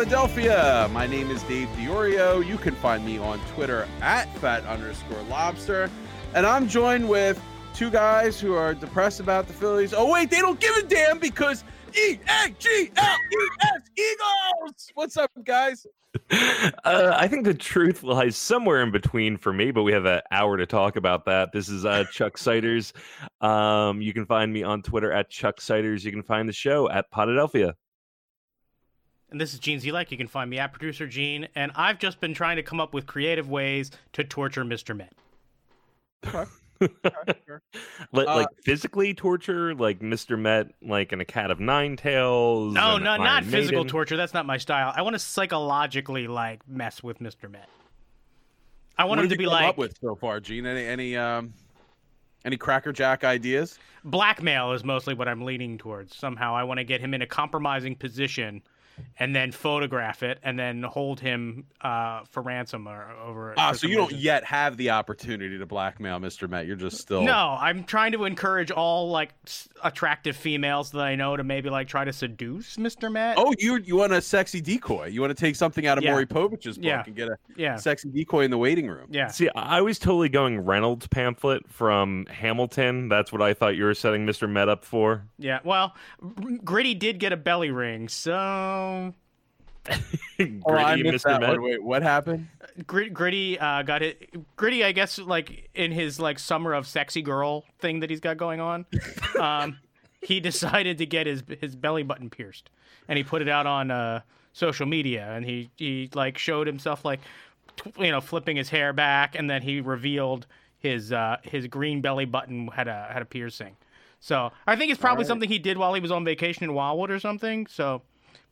Potadelphia. My name is Dave Diorio. You can find me on Twitter at fat underscore lobster. And I'm joined with two guys who are depressed about the Phillies. Oh, wait, they don't give a damn because E A G L E S Eagles. What's up, guys? Uh, I think the truth lies somewhere in between for me, but we have an hour to talk about that. This is uh, Chuck Siders. Um, you can find me on Twitter at Chuck Siders. You can find the show at Potadelphia. And this is Gene Zelek. You can find me at producer Gene. And I've just been trying to come up with creative ways to torture Mr. Met. Okay. Like, Uh, like physically torture, like Mr. Met, like in a cat of nine tails. No, and no, not Iron physical Maiden. torture. That's not my style. I want to psychologically like mess with Mr. Met. I want what him to you be come like up with so far, Gene? Any any um any crackerjack ideas? blackmail is mostly what I'm leaning towards. Somehow I want to get him in a compromising position and then photograph it and then hold him uh, for ransom or over Ah, for so some you don't yet have the opportunity to blackmail Mr. Met. You're just still No, I'm trying to encourage all like s- attractive females that I know to maybe like try to seduce Mr. Met. Oh, you you want a sexy decoy? You want to take something out of Yeah. Maury Povich's book Yeah. and get a yeah, sexy decoy in the waiting room? yeah. See, I was totally going Reynolds pamphlet from Hamilton. That's what I thought you were setting Mr. Met up for. Yeah, well, Gritty did get a belly ring, so Gritty, Oh, I missed Mr. that one. Wait, what happened? Grit, Gritty uh, got it. Gritty, I guess, like in his like summer of sexy girl thing that he's got going on, um, he decided to get his his belly button pierced, and he put it out on uh, social media, and he he like showed himself like, tw- you know, flipping his hair back, and then he revealed his uh, his green belly button had a had a piercing. So I think it's probably right. something he did while he was on vacation in Wildwood or something. So,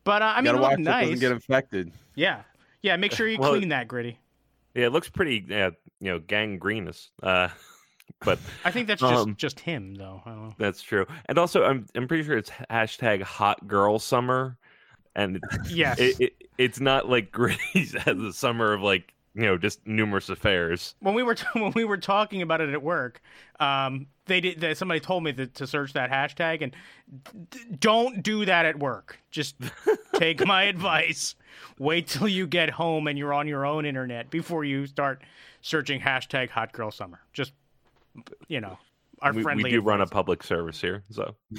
but uh, I mean, Gotta it watch it nice. doesn't get infected. Yeah, yeah. Make sure you Well, clean that, Gritty. Yeah, it looks pretty, yeah, you know, gangrenous. Uh, but I think that's just Um, just him, though. I don't know. that's true. And also, I'm I'm pretty sure it's hashtag Hot Girl Summer, and it, Yes. it, it it's not like Gritty's has a summer of like you know just numerous affairs. when we were when we were talking about it at work, um, they did. That somebody told me that, to search that hashtag and d- don't do that at work. Just take my advice. Wait till you get home and you're on your own internet before you start searching hashtag Hot Girl Summer. Just you know, our We, we friendly. do run a public service here, so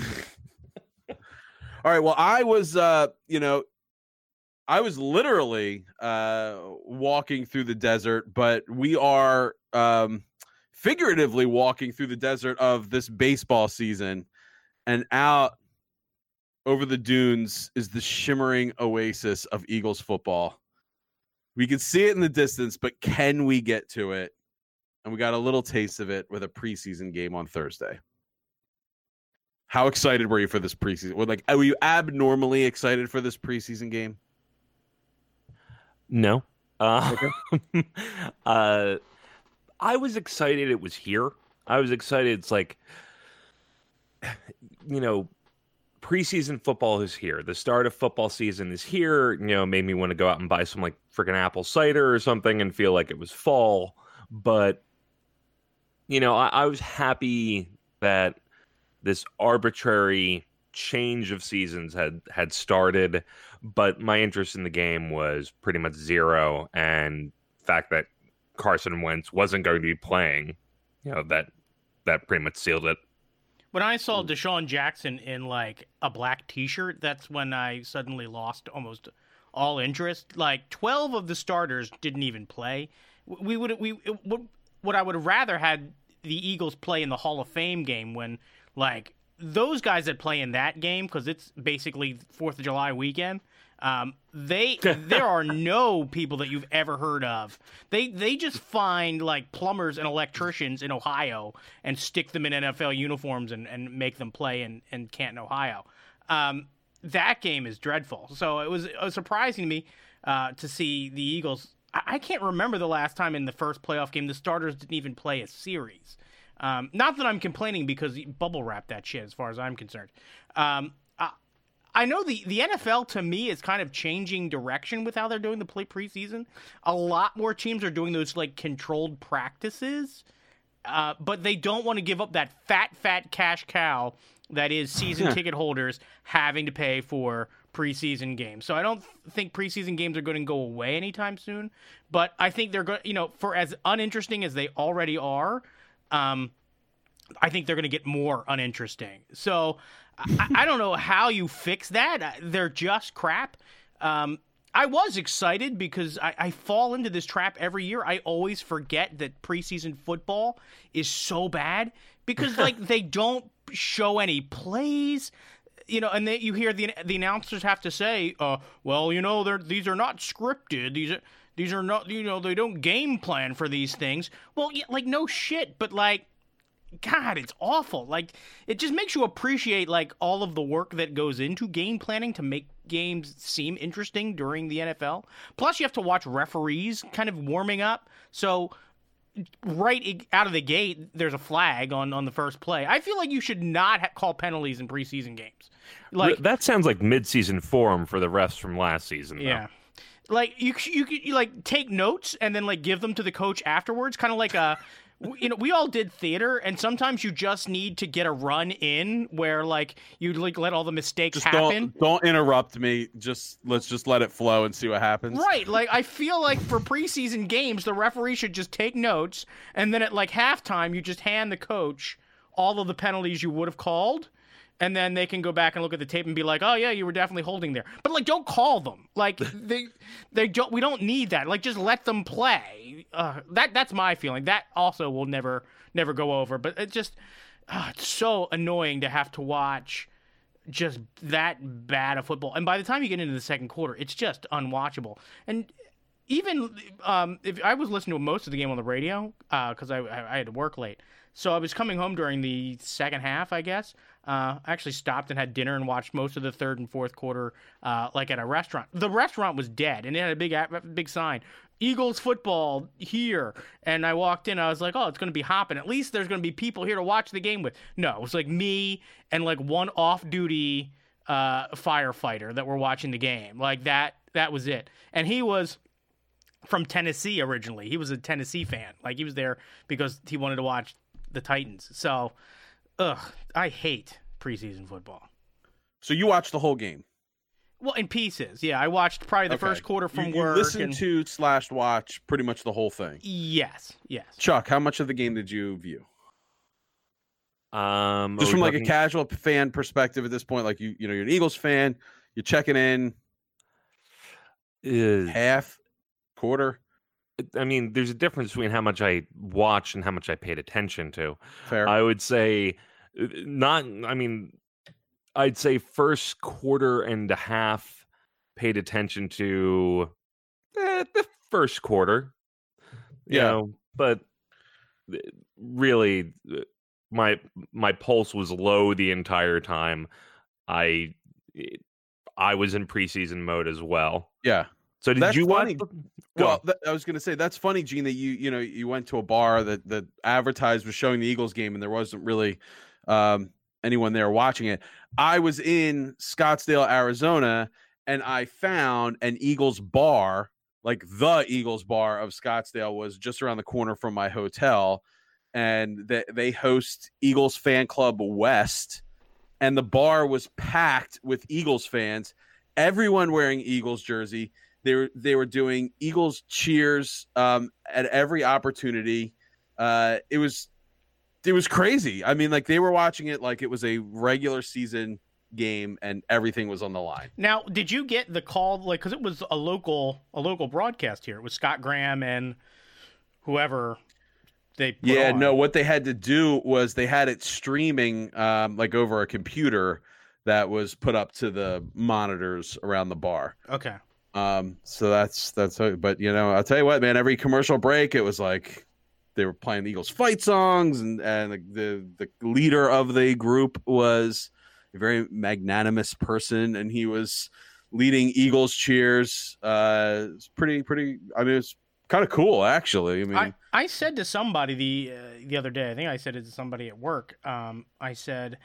All right. Well, I was, uh, you know, I was literally uh, walking through the desert, but we are um, figuratively walking through the desert of this baseball season, and out over the dunes is the shimmering oasis of Eagles football. We can see it in the distance, but can we get to it? And we got a little taste of it with a preseason game on Thursday. How excited were you for this preseason? Like, were you abnormally excited for this preseason game? No. Uh, uh, I was excited it was here. I was excited. It's like, you know, preseason football is here. The start of football season is here. You know, made me want to go out and buy some like freaking apple cider or something and feel like it was fall. But, you know, I, I was happy that this arbitrary change of seasons had had started but my interest in the game was pretty much zero and fact that Carson Wentz wasn't going to be playing you know that that pretty much sealed it When I saw hmm. DeSean Jackson in like a black T-shirt, that's when I suddenly lost almost all interest. Like twelve of the starters didn't even play. We would we what what I would have rather had the Eagles play in the Hall of Fame game when like those guys that play in that game because it's basically Fourth of July weekend. Um, they there are no people that you've ever heard of. They they just find like plumbers and electricians in Ohio and stick them in NFL uniforms and, and make them play in, in Canton, Ohio. Um, that game is dreadful. So it was, it was surprising to me uh, to see the Eagles. I, I can't remember the last time in the first playoff game the starters didn't even play a series. Um, not that I'm complaining because bubble wrap that shit as far as I'm concerned. Um, I, I know the, the NFL to me is kind of changing direction with how they're doing the play preseason. A lot more teams are doing those like controlled practices, uh, but they don't want to give up that fat, fat cash cow that is season ticket holders having to pay for preseason games. So I don't think preseason games are going to go away anytime soon. But I think they're going, you know, for as uninteresting as they already are, um, I think they're going to get more uninteresting. So I, I, don't know how you fix that. They're just crap. Um, I was excited because I, I, fall into this trap every year. I always forget that preseason football is so bad because like they don't show any plays you know, and then you hear the the announcers have to say, uh, well, you know, they're these are not scripted. These are these are not, you know, they don't game plan for these things. Well, yeah, like no shit, but like God, it's awful. Like it just makes you appreciate like all of the work that goes into game planning to make games seem interesting during the NFL. Plus, you have to watch referees kind of warming up. So right out of the gate, there's a flag on on the first play. I feel like you should not ha- call penalties in preseason games. Like that sounds like midseason form for the refs from last season. Though. Yeah. Like you, you, you like take notes and then like give them to the coach afterwards, kind of like a you know, we all did theater, and sometimes you just need to get a run in where like you like let all the mistakes just happen. Don't, don't interrupt me. Just let's just let it flow and see what happens. Right. Like I feel like for preseason games, the referee should just take notes, and then at like halftime, you just hand the coach all of the penalties you would have called and then they can go back and look at the tape and be like, "Oh yeah, you were definitely holding there." But like, don't call them. Like they they don't. We don't need that. Like, just let them play. Uh, that that's my feeling. That also will never never go over. But it just uh, it's so annoying to have to watch just that bad of football. And by the time you get into the second quarter, it's just unwatchable. And even um, if I was listening to most of the game on the radio because uh, I, I had to work late, so I was coming home during the second half, I guess. Uh, I actually stopped and had dinner and watched most of the third and fourth quarter, uh, like at a restaurant. The restaurant was dead, and it had a big, big sign, "Eagles football here." And I walked in, I was like, "Oh, it's going to be hopping. At least there's going to be people here to watch the game with." No, it was like me and like one off-duty uh, firefighter that were watching the game. Like that, that was it. And he was from Tennessee originally. He was a Tennessee fan. Like he was there because he wanted to watch the Titans. So ugh, I hate preseason football. So you watched the whole game? Well, in pieces. Yeah, I watched probably the okay. first quarter from you, you work. Listen and... to slash watch pretty much the whole thing. Yes, yes. Chuck, how much of the game did you view? Um, just from like a casual fan perspective at this point, like you, you know, you're an Eagles fan, you're checking in. Uh, half, quarter. I mean, there's a difference between how much I watched and how much I paid attention to. Fair. I would say not I mean I'd say first quarter and a half paid attention to eh, the first quarter. You yeah. know, but eh, really uh, my my pulse was low the entire time. I eh, I was in preseason mode as well. Yeah. So did that's you funny. watch? Well, th- I was going to say that's funny, Gene. That you you know you went to a bar that that advertised was showing the Eagles game, and there wasn't really um, anyone there watching it. I was in Scottsdale, Arizona, and I found an Eagles bar, like the Eagles bar of Scottsdale, was just around the corner from my hotel, and they they host Eagles Fan Club West, and the bar was packed with Eagles fans, everyone wearing Eagles jersey they were they were doing Eagles cheers um, at every opportunity. Uh, it was it was crazy. I mean, like they were watching it like it was a regular season game and everything was on the line. Now, did you get the call like cuz it was a local a local broadcast here. It was Scott Graham and whoever they Yeah, on. no, what they had to do was they had it streaming um, like over a computer that was put up to the monitors around the bar. Okay. Um, so that's that's but you know, I'll tell you what, man, every commercial break it was like they were playing the Eagles fight songs and and the the, leader of the group was a very magnanimous person and he was leading Eagles cheers. Uh it's pretty pretty I mean it's kind of cool actually. I mean I, I said to somebody the uh, the other day, I think I said it to somebody at work. Um I said,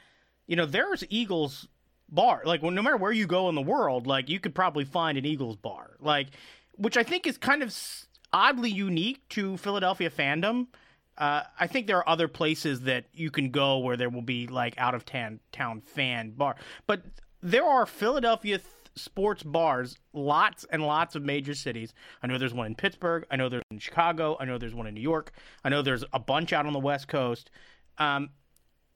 you know, there's Eagles bar. Like, well, no matter where you go in the world, like you could probably find an Eagles bar. Like, which I think is kind of oddly unique to Philadelphia fandom. Uh, I think there are other places that you can go where there will be like out of town town fan bar, but there are Philadelphia th- sports bars, lots and lots of major cities. I know there's one in Pittsburgh. I know there's in Chicago. I know there's one in New York. I know there's a bunch out on the West Coast. Um,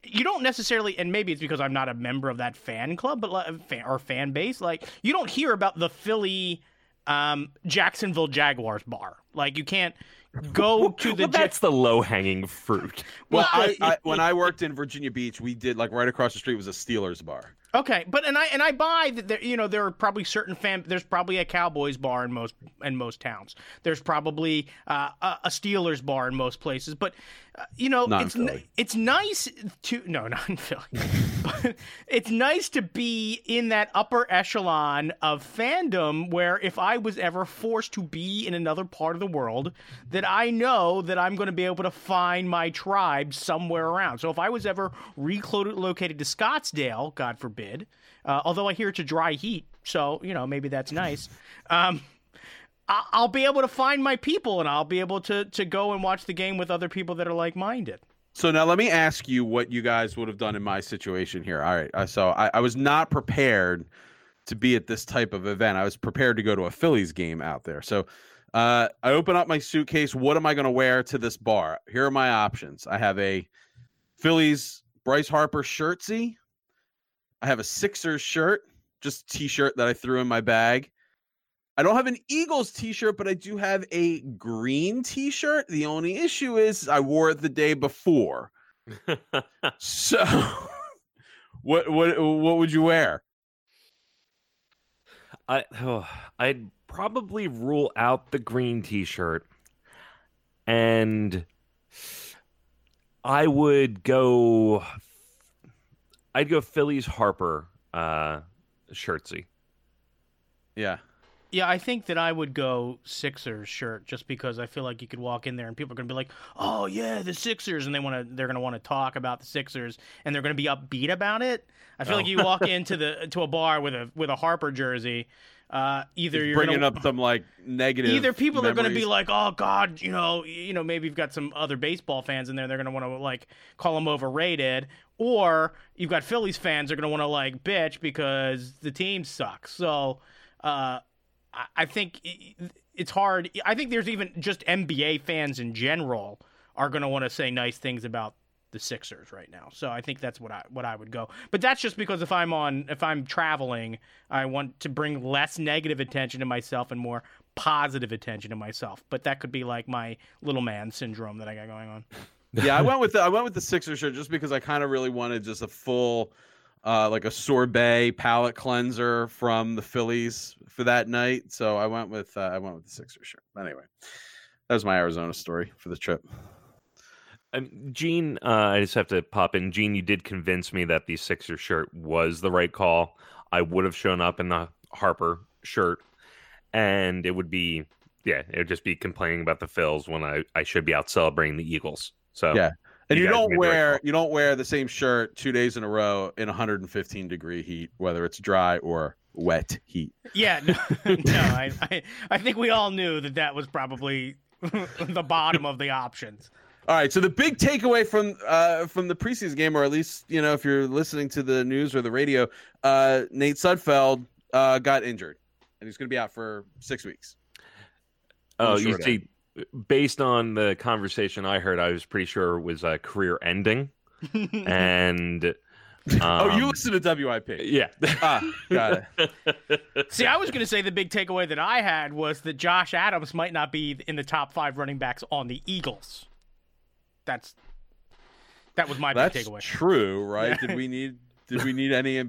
you don't necessarily, and maybe it's because I'm not a member of that fan club, but like, or fan base. Like you don't hear about the Philly, um, Jacksonville Jaguars bar. Like you can't go to the. well, that's the low hanging fruit. Well, I, I, when I worked in Virginia Beach, we did like right across the street was a Steelers bar. Okay, but and I and I buy that there, you know there are probably certain fan. There's probably a Cowboys bar in most in most towns. There's probably uh, a, a Steelers bar in most places. But uh, you know Not it's it's nice to no not in Philly. but it's nice to be in that upper echelon of fandom where if I was ever forced to be in another part of the world, that I know that I'm going to be able to find my tribe somewhere around. So if I was ever relocated to Scottsdale, God forbid, uh, although I hear it's a dry heat, so you know maybe that's nice. Um, I'll be able to find my people, and I'll be able to to go and watch the game with other people that are like minded. So now let me ask you what you guys would have done in my situation here. All right, uh, so I, I was not prepared to be at this type of event. I was prepared to go to a Phillies game out there. So uh, I open up my suitcase. What am I going to wear to this bar? Here are my options. I have a Phillies Bryce Harper shirtsy. I have a Sixers shirt, just a t-shirt that I threw in my bag. I don't have an Eagles t-shirt, but I do have a green t-shirt. The only issue is I wore it the day before. So what what what would you wear? I oh, I'd probably rule out the green T-shirt, and I would go. I'd go Phillies Harper uh, shirtsy. Yeah. Yeah, I think that I would go Sixers shirt just because I feel like you could walk in there and people are gonna be like, "Oh yeah, the Sixers," and they want to they're gonna want to talk about the Sixers and they're gonna be upbeat about it. I feel Oh. like you walk into the to a bar with a with a Harper jersey, uh, either Just you're bringing gonna, up some like negative. either people are going to be like, "Oh God," you know, you know, maybe you've got some other baseball fans in there. They're going to want to like call them overrated, or you've got Phillies fans. They're going to want to like bitch because the team sucks. So, uh, I- think it's hard. I think there's even just NBA fans in general are going to want to say nice things about the Sixers right now. So I think that's what I what I would go. But that's just because if I'm on if I'm traveling, I want to bring less negative attention to myself and more positive attention to myself. But that could be like my little man syndrome that I got going on. yeah, I went with the I went with the Sixer shirt just because I kind of really wanted just a full, uh, like a sorbet palate cleanser from the Phillies for that night. So I went with uh, I went with the Sixer shirt. Anyway, that was my Arizona story for the trip. Um, Gene, uh, I just have to pop in. Gene, you did convince me that the Sixer shirt was the right call. I would have shown up in the Harper shirt, and it would be, yeah, it would just be complaining about the Phils when I, I should be out celebrating the Eagles. So Yeah. And You you, don't made right wear call. you don't wear the same shirt two days in a row in 115 degree heat, whether it's dry or wet heat. Yeah, no, no I, I I think we all knew that that was probably the bottom of the options. All right, so the big takeaway from uh, from the preseason game, or at least you know if you're listening to the news or the radio, uh, Nate Sudfeld uh, got injured, and he's going to be out for six weeks. Oh, you sure see, based on the conversation I heard, I was pretty sure it was uh, career ending. and oh, you um, listen to WIP? yeah, Ah, got it. See, I was going to say the big takeaway that I had was that Josh Adams might not be in the top five running backs on the Eagles. That's that was my That's big takeaway. true, right? Yeah. Did we need did we need any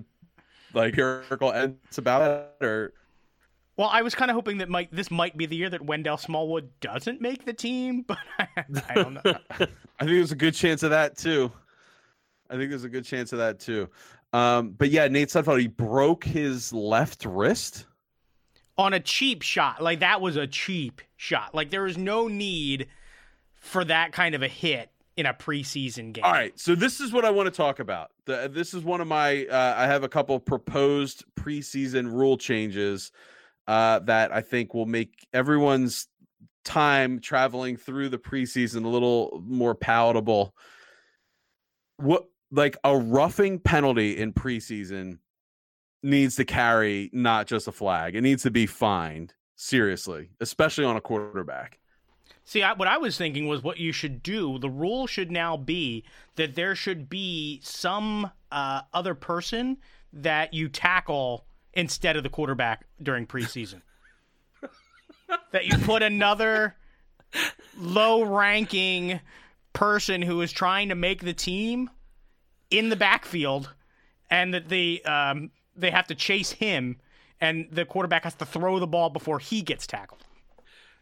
like empirical evidence about it, or Well, I was kind of hoping that might this might be the year that Wendell Smallwood doesn't make the team, but I, I don't know. I think there's a good chance of that too. I think there's a good chance of that too. Um, but yeah, Nate Sudfeld, he broke his left wrist. on a cheap shot. Like that was a cheap shot. Like there was no need for that kind of a hit in a preseason game. All right, so this is what I want to talk about. The, this is one of my. Uh, I have a couple proposed preseason rule changes uh, that I think will make everyone's time traveling through the preseason a little more palatable. What like a roughing penalty in preseason needs to carry not just a flag; it needs to be fined seriously, especially on a quarterback. See, I, what I was thinking was what you should do. The rule should now be that there should be some uh, other person that you tackle instead of the quarterback during preseason. that you put another low-ranking person who is trying to make the team in the backfield, and that the um, they have to chase him, and the quarterback has to throw the ball before he gets tackled.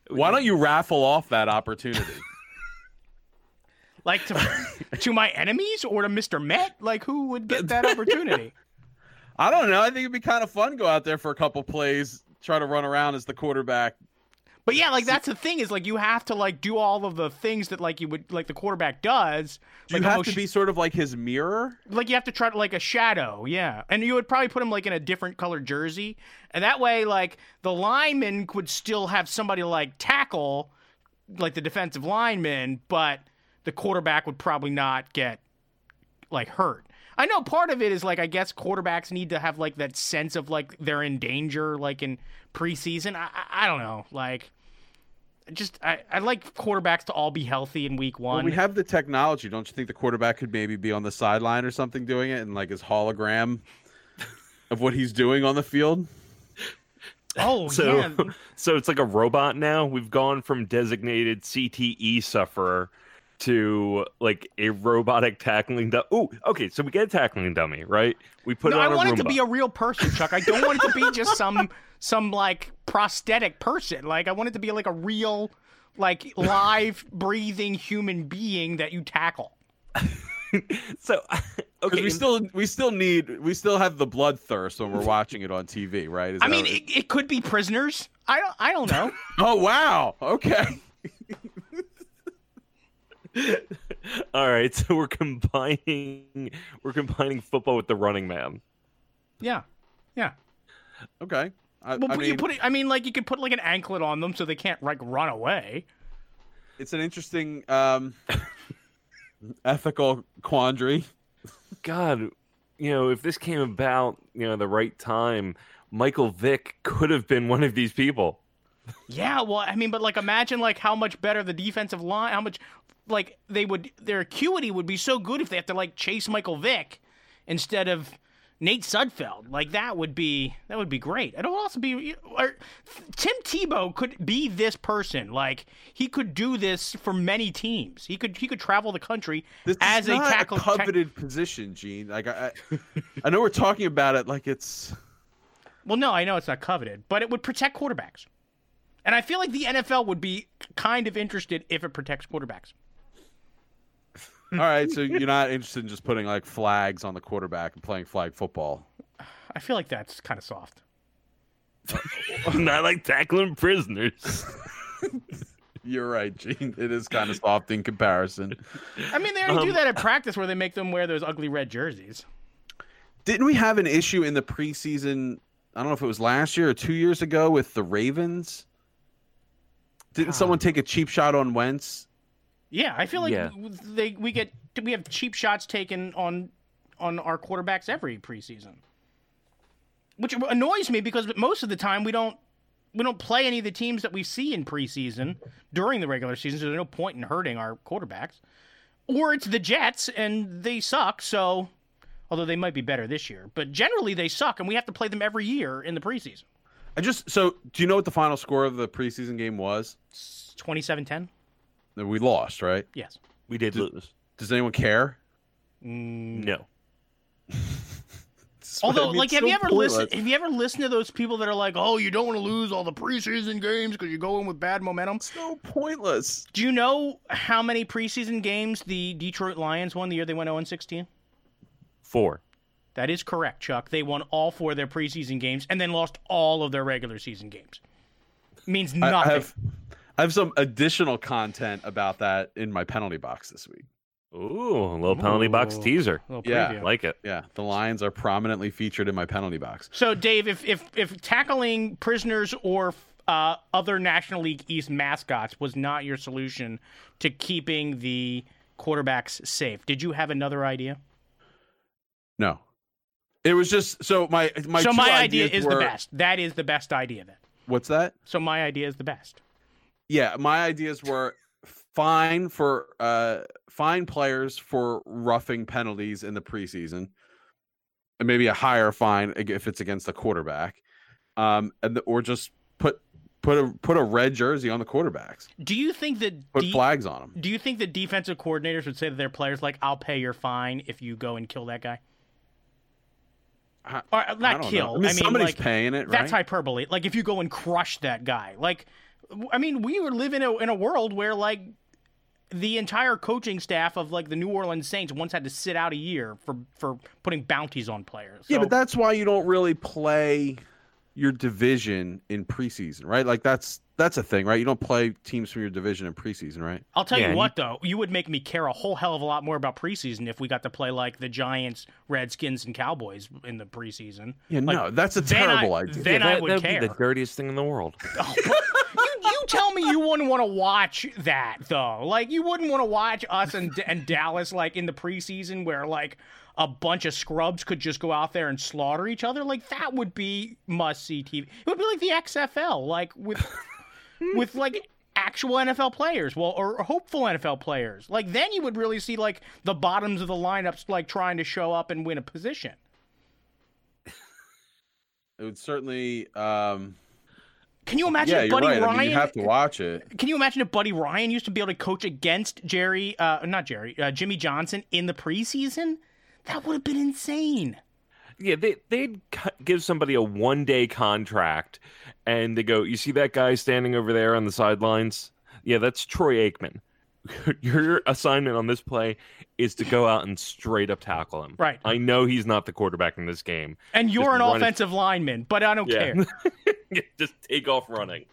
Why don't you raffle off that opportunity? like to to my enemies or to Mr. Met? Like who would get that opportunity? I don't know. I think it'd be kind of fun to go out there for a couple plays, try to run around as the quarterback. But yeah, like that's the thing is like you have to like do all of the things that like you would like the quarterback does. Do like you have almost to be sort of like his mirror? like you have to try to like a shadow, yeah. And you would probably put him like in a different colored jersey, and that way like the lineman could still have somebody like tackle, like the defensive lineman, but the quarterback would probably not get like hurt. I know part of it is like I guess quarterbacks need to have like that sense of like they're in danger, like in preseason. I I, I don't know, like. Just I, I like quarterbacks to all be healthy in week one. Well, we have the technology. Don't you think the quarterback could maybe be on the sideline or something doing it and like his hologram of what he's doing on the field? oh So, yeah, so it's like a robot now. We've gone from designated CTE sufferer to like a robotic tackling dummy. Oh, okay. So we get a tackling dummy, right? We put no, it I on a want Roomba. it to be a real person, Chuck. I don't want it to be just some some like prosthetic person. Like I want it to be like a real, like live breathing human being that you tackle. so Because okay. we still we still need we still have the bloodthirst when we're watching it on TV, right? Is I mean, it, it could be prisoners. I don't. I don't know. oh wow, okay. All right. So we're combining we're combining football with the running man. yeah, yeah. Okay. I, Well, I mean, you put it. I mean, like you could put like an anklet on them so they can't like run away. it's an interesting um, ethical quandary. God, you know, if this came about, you know, the right time, Michael Vick could have been one of these people. Yeah, well, I mean, but like imagine like how much better the defensive line, how much like they would their acuity would be so good if they have to like chase Michael Vick instead of Nate Sudfeld. Like that would be that would be great. It would also be or, Tim Tebow could be this person. Like he could do this for many teams. He could he could travel the country This as a tackle a coveted position, Gene. Like I, I, I know we're talking about it like it's. Well, no, I know it's not coveted, but it would protect quarterbacks. And I feel like the NFL would be kind of interested if it protects quarterbacks. All right, so you're not interested in just putting like flags on the quarterback and playing flag football. I feel like that's kind of soft. Not like tackling prisoners. You're right, Gene. It is kind of soft in comparison. I mean, they already do Um, that at practice where they make them wear those ugly red jerseys. Didn't we have an issue in the preseason? I don't know if it was last year or two years ago with the Ravens. Didn't God. someone take a cheap shot on Wentz? Yeah, I feel like Yeah. they we get we have cheap shots taken on on our quarterbacks every preseason, which annoys me because most of the time we don't we don't play any of the teams that we see in preseason during the regular season. So there's no point in hurting our quarterbacks, or it's the Jets and they suck. So although they might be better this year, but generally they suck, and we have to play them every year in the preseason. I just so do you know what the final score of the preseason game was? 27-10? We lost, right? Yes. We did Did- lose. Does anyone care? Mm, No. Although, I mean, like, have so you ever pointless. listened? Have you ever listened to those people that are like, "Oh, you don't want to lose all the preseason games because you go in with bad momentum"? It's so pointless. Do you know how many preseason games the Detroit Lions won the year they went 0 16? Four. That is correct, Chuck. They won all four of their preseason games and then lost all of their regular season games. Means nothing. I have I have some additional content about that in my penalty box this week. Ooh, a little penalty box teaser. Little yeah. Like it. Yeah, the Lions are prominently featured in my penalty box. So, Dave, if if if tackling prisoners or uh, other National League East mascots was not your solution to keeping the quarterbacks safe, did you have another idea? No. It was just so my my. so two my idea ideas is the best. That is the best idea then. What's that? So my idea is the best. Yeah, my ideas were fine for uh fine players for roughing penalties in the preseason, and maybe a higher fine if it's against a quarterback, um, and the, or just put put a put a red jersey on the quarterbacks, Do you think that put de- flags on them. do you think that defensive coordinators would say to their players like, "I'll pay your fine if you go and kill that guy"? I- Or uh, I not don't kill. know. I mean, somebody's like, paying it, right? That's hyperbole. Like if you go and crush that guy. Like I mean, we were living in a, in a world where like the entire coaching staff of like the New Orleans Saints once had to sit out a year for for putting bounties on players. Yeah, but that's why you don't really play your division in preseason, right? Like that's that's a thing, right? You don't play teams from your division in preseason, right? I'll tell Yeah, you and what though, you would make me care a whole hell of a lot more about preseason if we got to play like the Giants, Redskins, and Cowboys in the preseason. Yeah, Like, no, that's a then I- terrible idea. then I that, would that'd care. be the dirtiest thing in the world. Oh, but you, tell me you wouldn't want to watch that though. Like you wouldn't want to watch us and and Dallas like in the preseason where like a bunch of scrubs could just go out there and slaughter each other. Like that would be must see TV. It would be like the XFL, like with with like actual NFL players, well, or hopeful NFL players. Like then you would really see like the bottoms of the lineups like trying to show up and win a position. It would certainly. Um, Can you imagine yeah, if Buddy right. Ryan? I mean, you have to watch it. Can you imagine if Buddy Ryan used to be able to coach against Jerry, uh, not Jerry, uh, Jimmy Johnson in the preseason? That would have been insane. Yeah, they they'd give somebody a one day contract, and they go, "You see that guy standing over there on the sidelines? Yeah, that's Troy Aikman. Your assignment on this play is to go out and straight up tackle him. Right. I know he's not the quarterback in this game. And you're Just an offensive lineman, but I don't Yeah. care. Just take off running.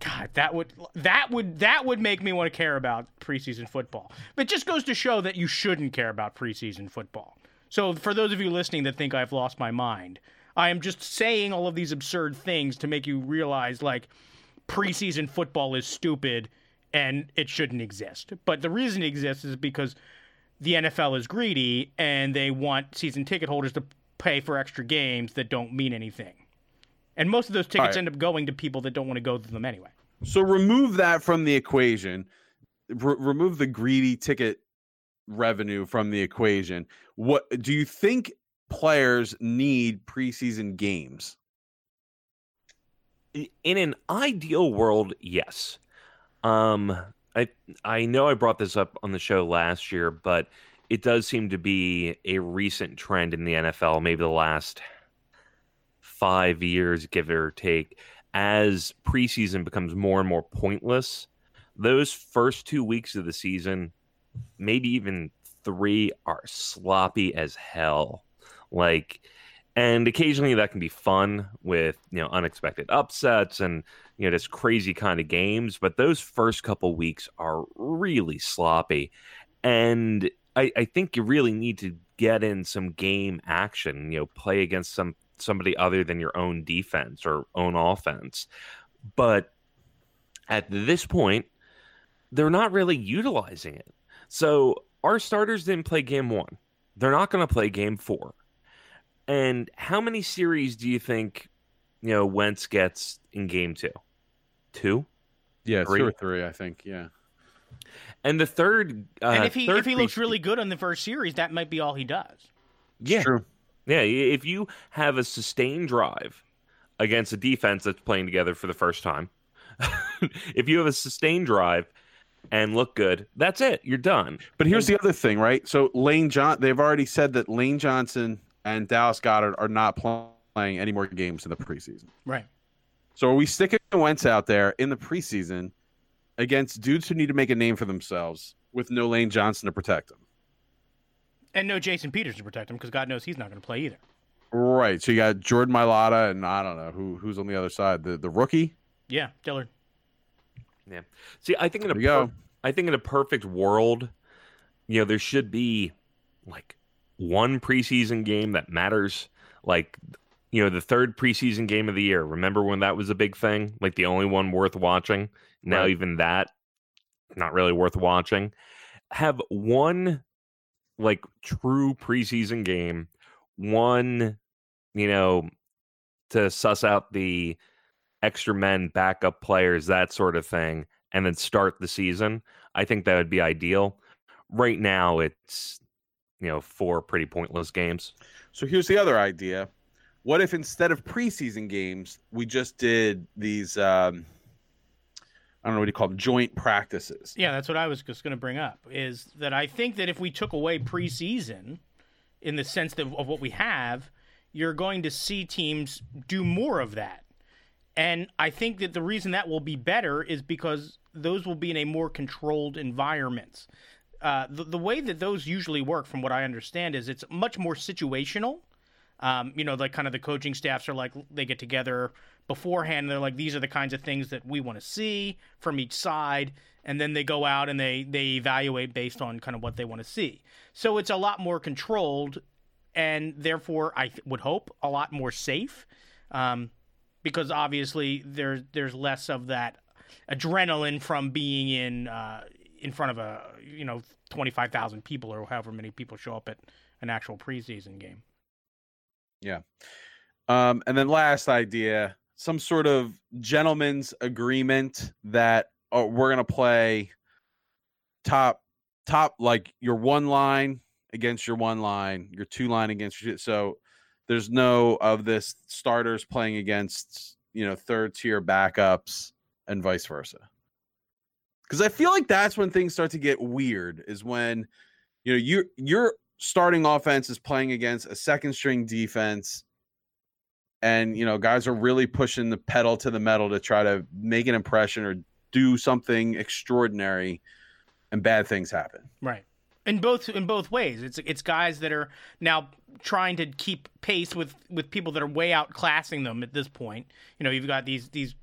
God, that would that would that would make me want to care about preseason football. But it just goes to show that you shouldn't care about preseason football. So for those of you listening that think I've lost my mind, I am just saying all of these absurd things to make you realize like preseason football is stupid and it shouldn't exist. But the reason it exists is because the NFL is greedy and they want season ticket holders to pay for extra games that don't mean anything. And most of those tickets right. end up going to people that don't want to go to them anyway. So remove that from the equation. R- remove the greedy ticket revenue from the equation. What do you think players need preseason games? In an ideal world, yes. Um, I I know I brought this up on the show last year, but it does seem to be a recent trend in the NFL, maybe the last five years, give or take, as preseason becomes more and more pointless. Those first two weeks of the season, maybe even three, are sloppy as hell. Like, and occasionally that can be fun with you know unexpected upsets and you know just crazy kind of games. But those first couple weeks are really sloppy, and I, I think you really need to get in some game action. You know, play against some somebody other than your own defense or own offense. But at this point, they're not really utilizing it. So our starters didn't play game one. They're not going to play game four. And how many series do you think, you know, Wentz gets in game two? Two? Yeah, Three. two or three, I think. Yeah. And the third. Uh, and if he if he looks pre- really good on the first series, that might be all he does. Yeah. True. Yeah, if you have a sustained drive against a defense that's playing together for the first time, if you have a sustained drive and look good, that's it. You're done. But here's the other thing, right? So Lane John, they've already said that Lane Johnson and Dallas Goedert are not playing any more games in the preseason. Right. So are we sticking Wentz out there in the preseason against dudes who need to make a name for themselves with no Lane Johnson to protect them? And no Jason Peters to protect him because God knows he's not going to play either. Right. So you got Jordan Mailata and I don't know who who's on the other side. The the rookie. Yeah, Dillard. Yeah. See, I think in a There you go. I think in a perfect world, you know, there should be like one preseason game that matters. Like, you know, the third preseason game of the year. Remember when that was a big thing? Like the only one worth watching. Now Right. even that, not really worth watching. Have one like true preseason game one, you know, to suss out the extra men, backup players, that sort of thing, and then start the season, I think that would be ideal. Right now, it's you know four pretty pointless games. So here's the other idea: What if instead of preseason games, we just did these? Um, I don't know what you call them, joint practices. Yeah, that's what I was just going to bring up. Is that I think that if we took away preseason, in the sense of, of what we have, you're going to see teams do more of that. And I think that the reason that will be better is because those will be in a more controlled environment. Uh, the, the way that those usually work, from what I understand, is it's much more situational. Um, you know, like kind of the coaching staffs are like they get together beforehand. And they're like, these are the kinds of things that we want to see from each side, and then they go out and they they evaluate based on kind of what they want to see. So it's a lot more controlled, and therefore I th- would hope a lot more safe, um, because obviously there's there's less of that adrenaline from being in uh, in front of a you know twenty five thousand people or however many people show up at an actual preseason game. Yeah. Um, and then last idea, some sort of gentleman's agreement that oh, we're gonna play top top like your one line against your one line, your two line against your so there's no of this starters playing against you know third tier backups and vice versa. Because I feel like that's when things start to get weird. Is when you know you your starting offense is playing against a second string defense and you know guys are really pushing the pedal to the metal to try to make an impression or do something extraordinary and bad things happen. Right. In both in both ways. It's it's guys that are now trying to keep pace with with people that are way outclassing them at this point. You know you've got these these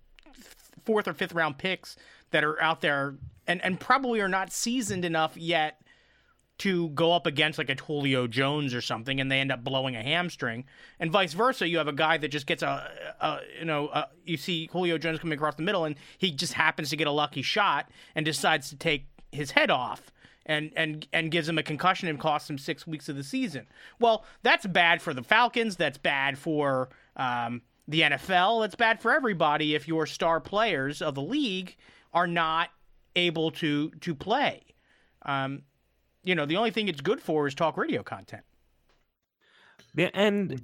fourth or fifth round picks that are out there and and probably are not seasoned enough yet to go up against like a Julio Jones or something, and they end up blowing a hamstring, and vice versa. You have a guy that just gets a, a you know, a, you see Julio Jones coming across the middle, and he just happens to get a lucky shot and decides to take his head off. And, and and gives him a concussion and costs him six weeks of the season. Well, that's bad for the Falcons. That's bad for um, the NFL. That's bad for everybody if your star players of the league are not able to to play. Um, you know, the only thing it's good for is talk radio content. Yeah, and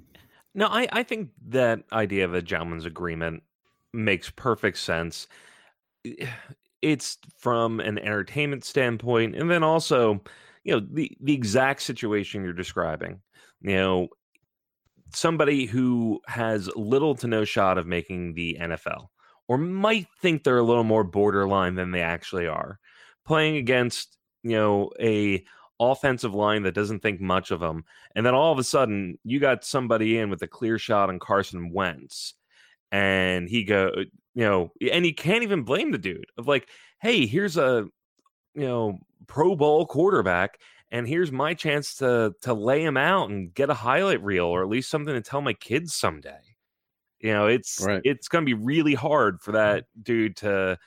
no, I, I think that idea of a gentleman's agreement makes perfect sense. It's from an entertainment standpoint, and then also, you know, the the exact situation you're describing. You know, somebody who has little to no shot of making the NFL, or might think they're a little more borderline than they actually are, playing against you know a offensive line that doesn't think much of them and then all of a sudden you got somebody in with a clear shot on Carson Wentz and he go uh, you know and he can't even blame the dude of like hey here's a you know pro bowl quarterback and here's my chance to to lay him out and get a highlight reel or at least something to tell my kids someday. You know it's right. it's going to be really hard for that dude to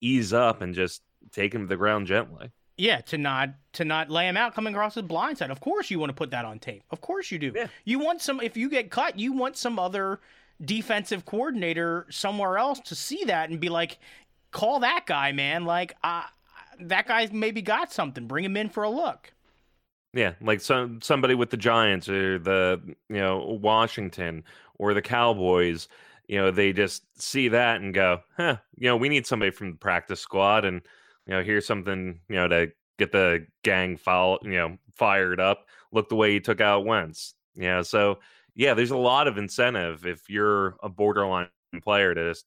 ease up and just take him to the ground gently yeah, to not to not lay him out coming across the blind side. Of course, you want to put that on tape. Of course, you do. Yeah. You want some. If you get cut, you want some other defensive coordinator somewhere else to see that and be like, call that guy, man. Like, uh, that guy's maybe got something. Bring him in for a look. Yeah, like some somebody with the Giants or the you know Washington or the Cowboys. You know, they just see that and go, huh. You know, we need somebody from the practice squad and you know, here's something, you know, to get the gang foul, you know, fired up. Look the way he took out Wentz. Yeah. So yeah, there's a lot of incentive if you're a borderline player to just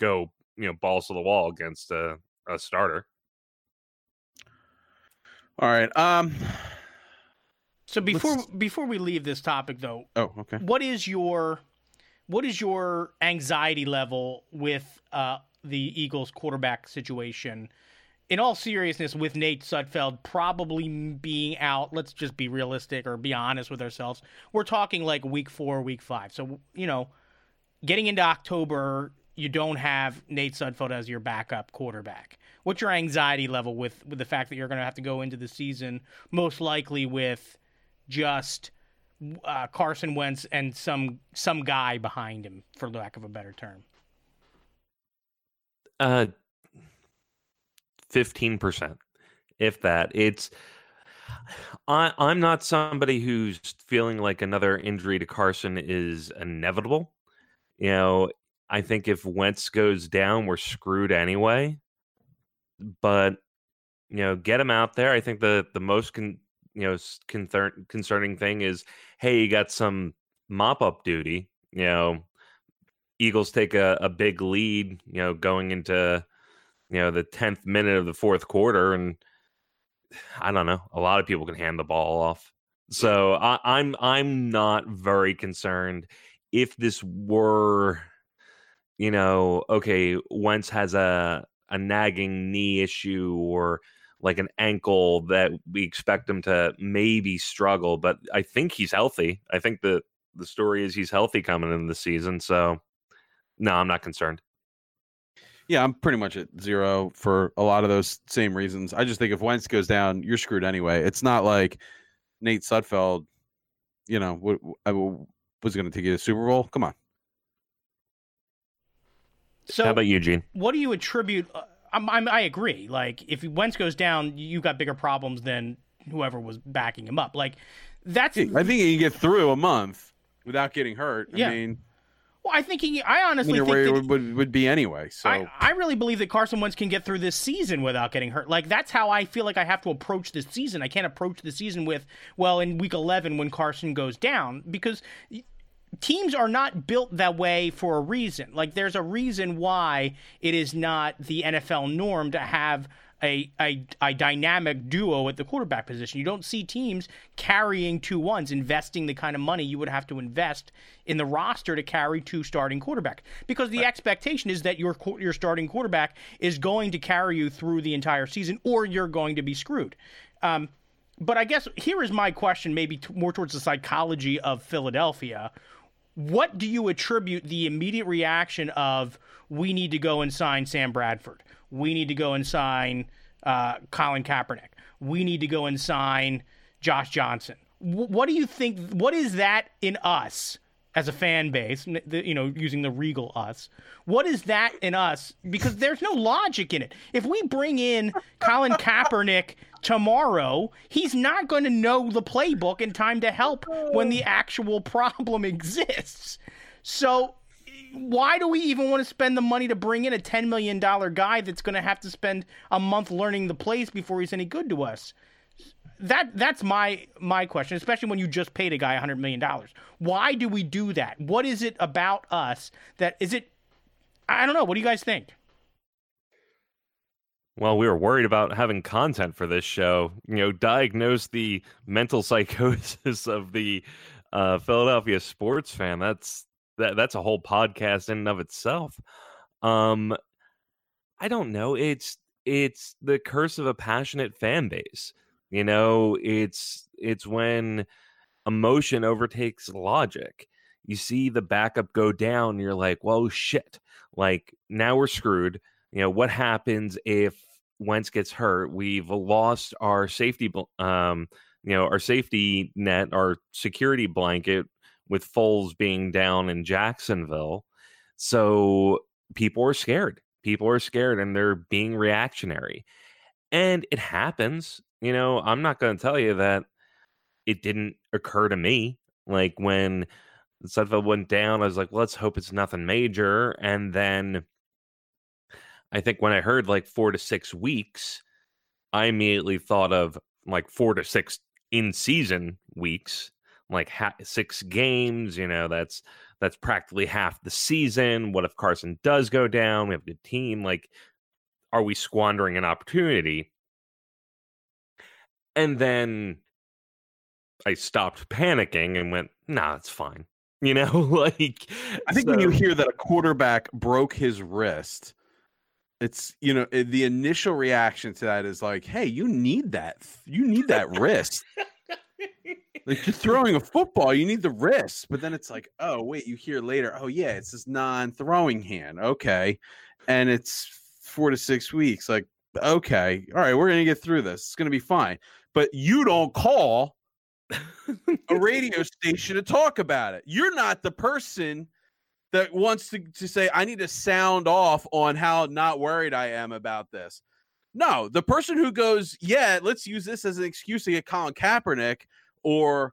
go, you know, balls to the wall against a, a starter. All right. Um so before Let's... before we leave this topic though, oh, okay. What is your what is your anxiety level with uh the Eagles quarterback situation in all seriousness, with Nate Sudfeld probably being out, let's just be realistic or be honest with ourselves. We're talking like week four, week five. So, you know, getting into October, you don't have Nate Sudfeld as your backup quarterback. What's your anxiety level with, with the fact that you're going to have to go into the season most likely with just uh, Carson Wentz and some some guy behind him, for lack of a better term? Uh, fifteen percent, if that. It's I, I'm not somebody who's feeling like another injury to Carson is inevitable. You know, I think if Wentz goes down, we're screwed anyway. But you know, get him out there. I think the the most con, you know concern, concerning thing is, hey, you got some mop up duty. You know, Eagles take a, a big lead. You know, going into you know the tenth minute of the fourth quarter, and I don't know. A lot of people can hand the ball off. So I, I'm I'm not very concerned if this were, you know, okay, Wentz has a a nagging knee issue or like an ankle that we expect him to maybe struggle, but I think he's healthy. I think the the story is he's healthy coming into the season. So no, I'm not concerned. Yeah, I'm pretty much at zero for a lot of those same reasons. I just think if Wentz goes down, you're screwed anyway. It's not like Nate Sudfeld, you know, was going to take you to the Super Bowl. Come on. So, how about Eugene? What do you attribute? Uh, I'm, I'm, i agree. Like, if Wentz goes down, you've got bigger problems than whoever was backing him up. Like, that's. I think you can get through a month without getting hurt. Yeah. I mean, well, I think he. I honestly think where it would, would be anyway. So I, I really believe that Carson Wentz can get through this season without getting hurt. Like that's how I feel like I have to approach this season. I can't approach the season with well in week eleven when Carson goes down because teams are not built that way for a reason. Like there's a reason why it is not the NFL norm to have a, a, a dynamic duo at the quarterback position. You don't see teams carrying two ones, investing the kind of money you would have to invest in the roster to carry two starting quarterbacks Because the right. expectation is that your your starting quarterback is going to carry you through the entire season, or you're going to be screwed. Um, but I guess here is my question, maybe t- more towards the psychology of Philadelphia. What do you attribute the immediate reaction of we need to go and sign Sam Bradford? We need to go and sign uh, Colin Kaepernick. We need to go and sign Josh Johnson. W- what do you think? What is that in us as a fan base? You know, using the regal us. What is that in us? Because there's no logic in it. If we bring in Colin Kaepernick tomorrow, he's not going to know the playbook in time to help when the actual problem exists. So why do we even want to spend the money to bring in a $10 million guy that's going to have to spend a month learning the plays before he's any good to us? That that's my my question, especially when you just paid a guy $100 million. Why do we do that? What is it about us that is it I don't know, what do you guys think? Well, we were worried about having content for this show. You know, diagnose the mental psychosis of the uh, Philadelphia sports fan. That's that that's a whole podcast in and of itself. Um, I don't know. It's it's the curse of a passionate fan base. You know, it's it's when emotion overtakes logic. You see the backup go down, you're like, "Well, shit! Like now we're screwed." You know what happens if Wentz gets hurt? We've lost our safety, um, you know, our safety net, our security blanket with Foles being down in Jacksonville. So people are scared. People are scared and they're being reactionary. And it happens. You know, I'm not going to tell you that it didn't occur to me. Like when Sudfeld went down, I was like, let's hope it's nothing major. And then I think when I heard like four to six weeks, I immediately thought of like four to six in season weeks like ha- six games. You know, that's that's practically half the season. What if Carson does go down? We have a good team. Like, are we squandering an opportunity? And then I stopped panicking and went, nah, it's fine. You know, like I think so... when you hear that a quarterback broke his wrist, it's you know eh, the initial reaction to that is like, hey, you need that, you need that wrist. Like you're throwing a football, you need the wrist, but then it's like, oh wait, you hear later, oh yeah, it's this non-throwing hand, okay, and it's four to six weeks. Like, okay, all right, we're gonna get through this. It's gonna be fine. But you don't call a radio station to talk about it. You're not the person that wants to, to say, I need to sound off on how not worried I am about this. No, the person who goes, Yeah, let's use this as an excuse to get Colin Kaepernick or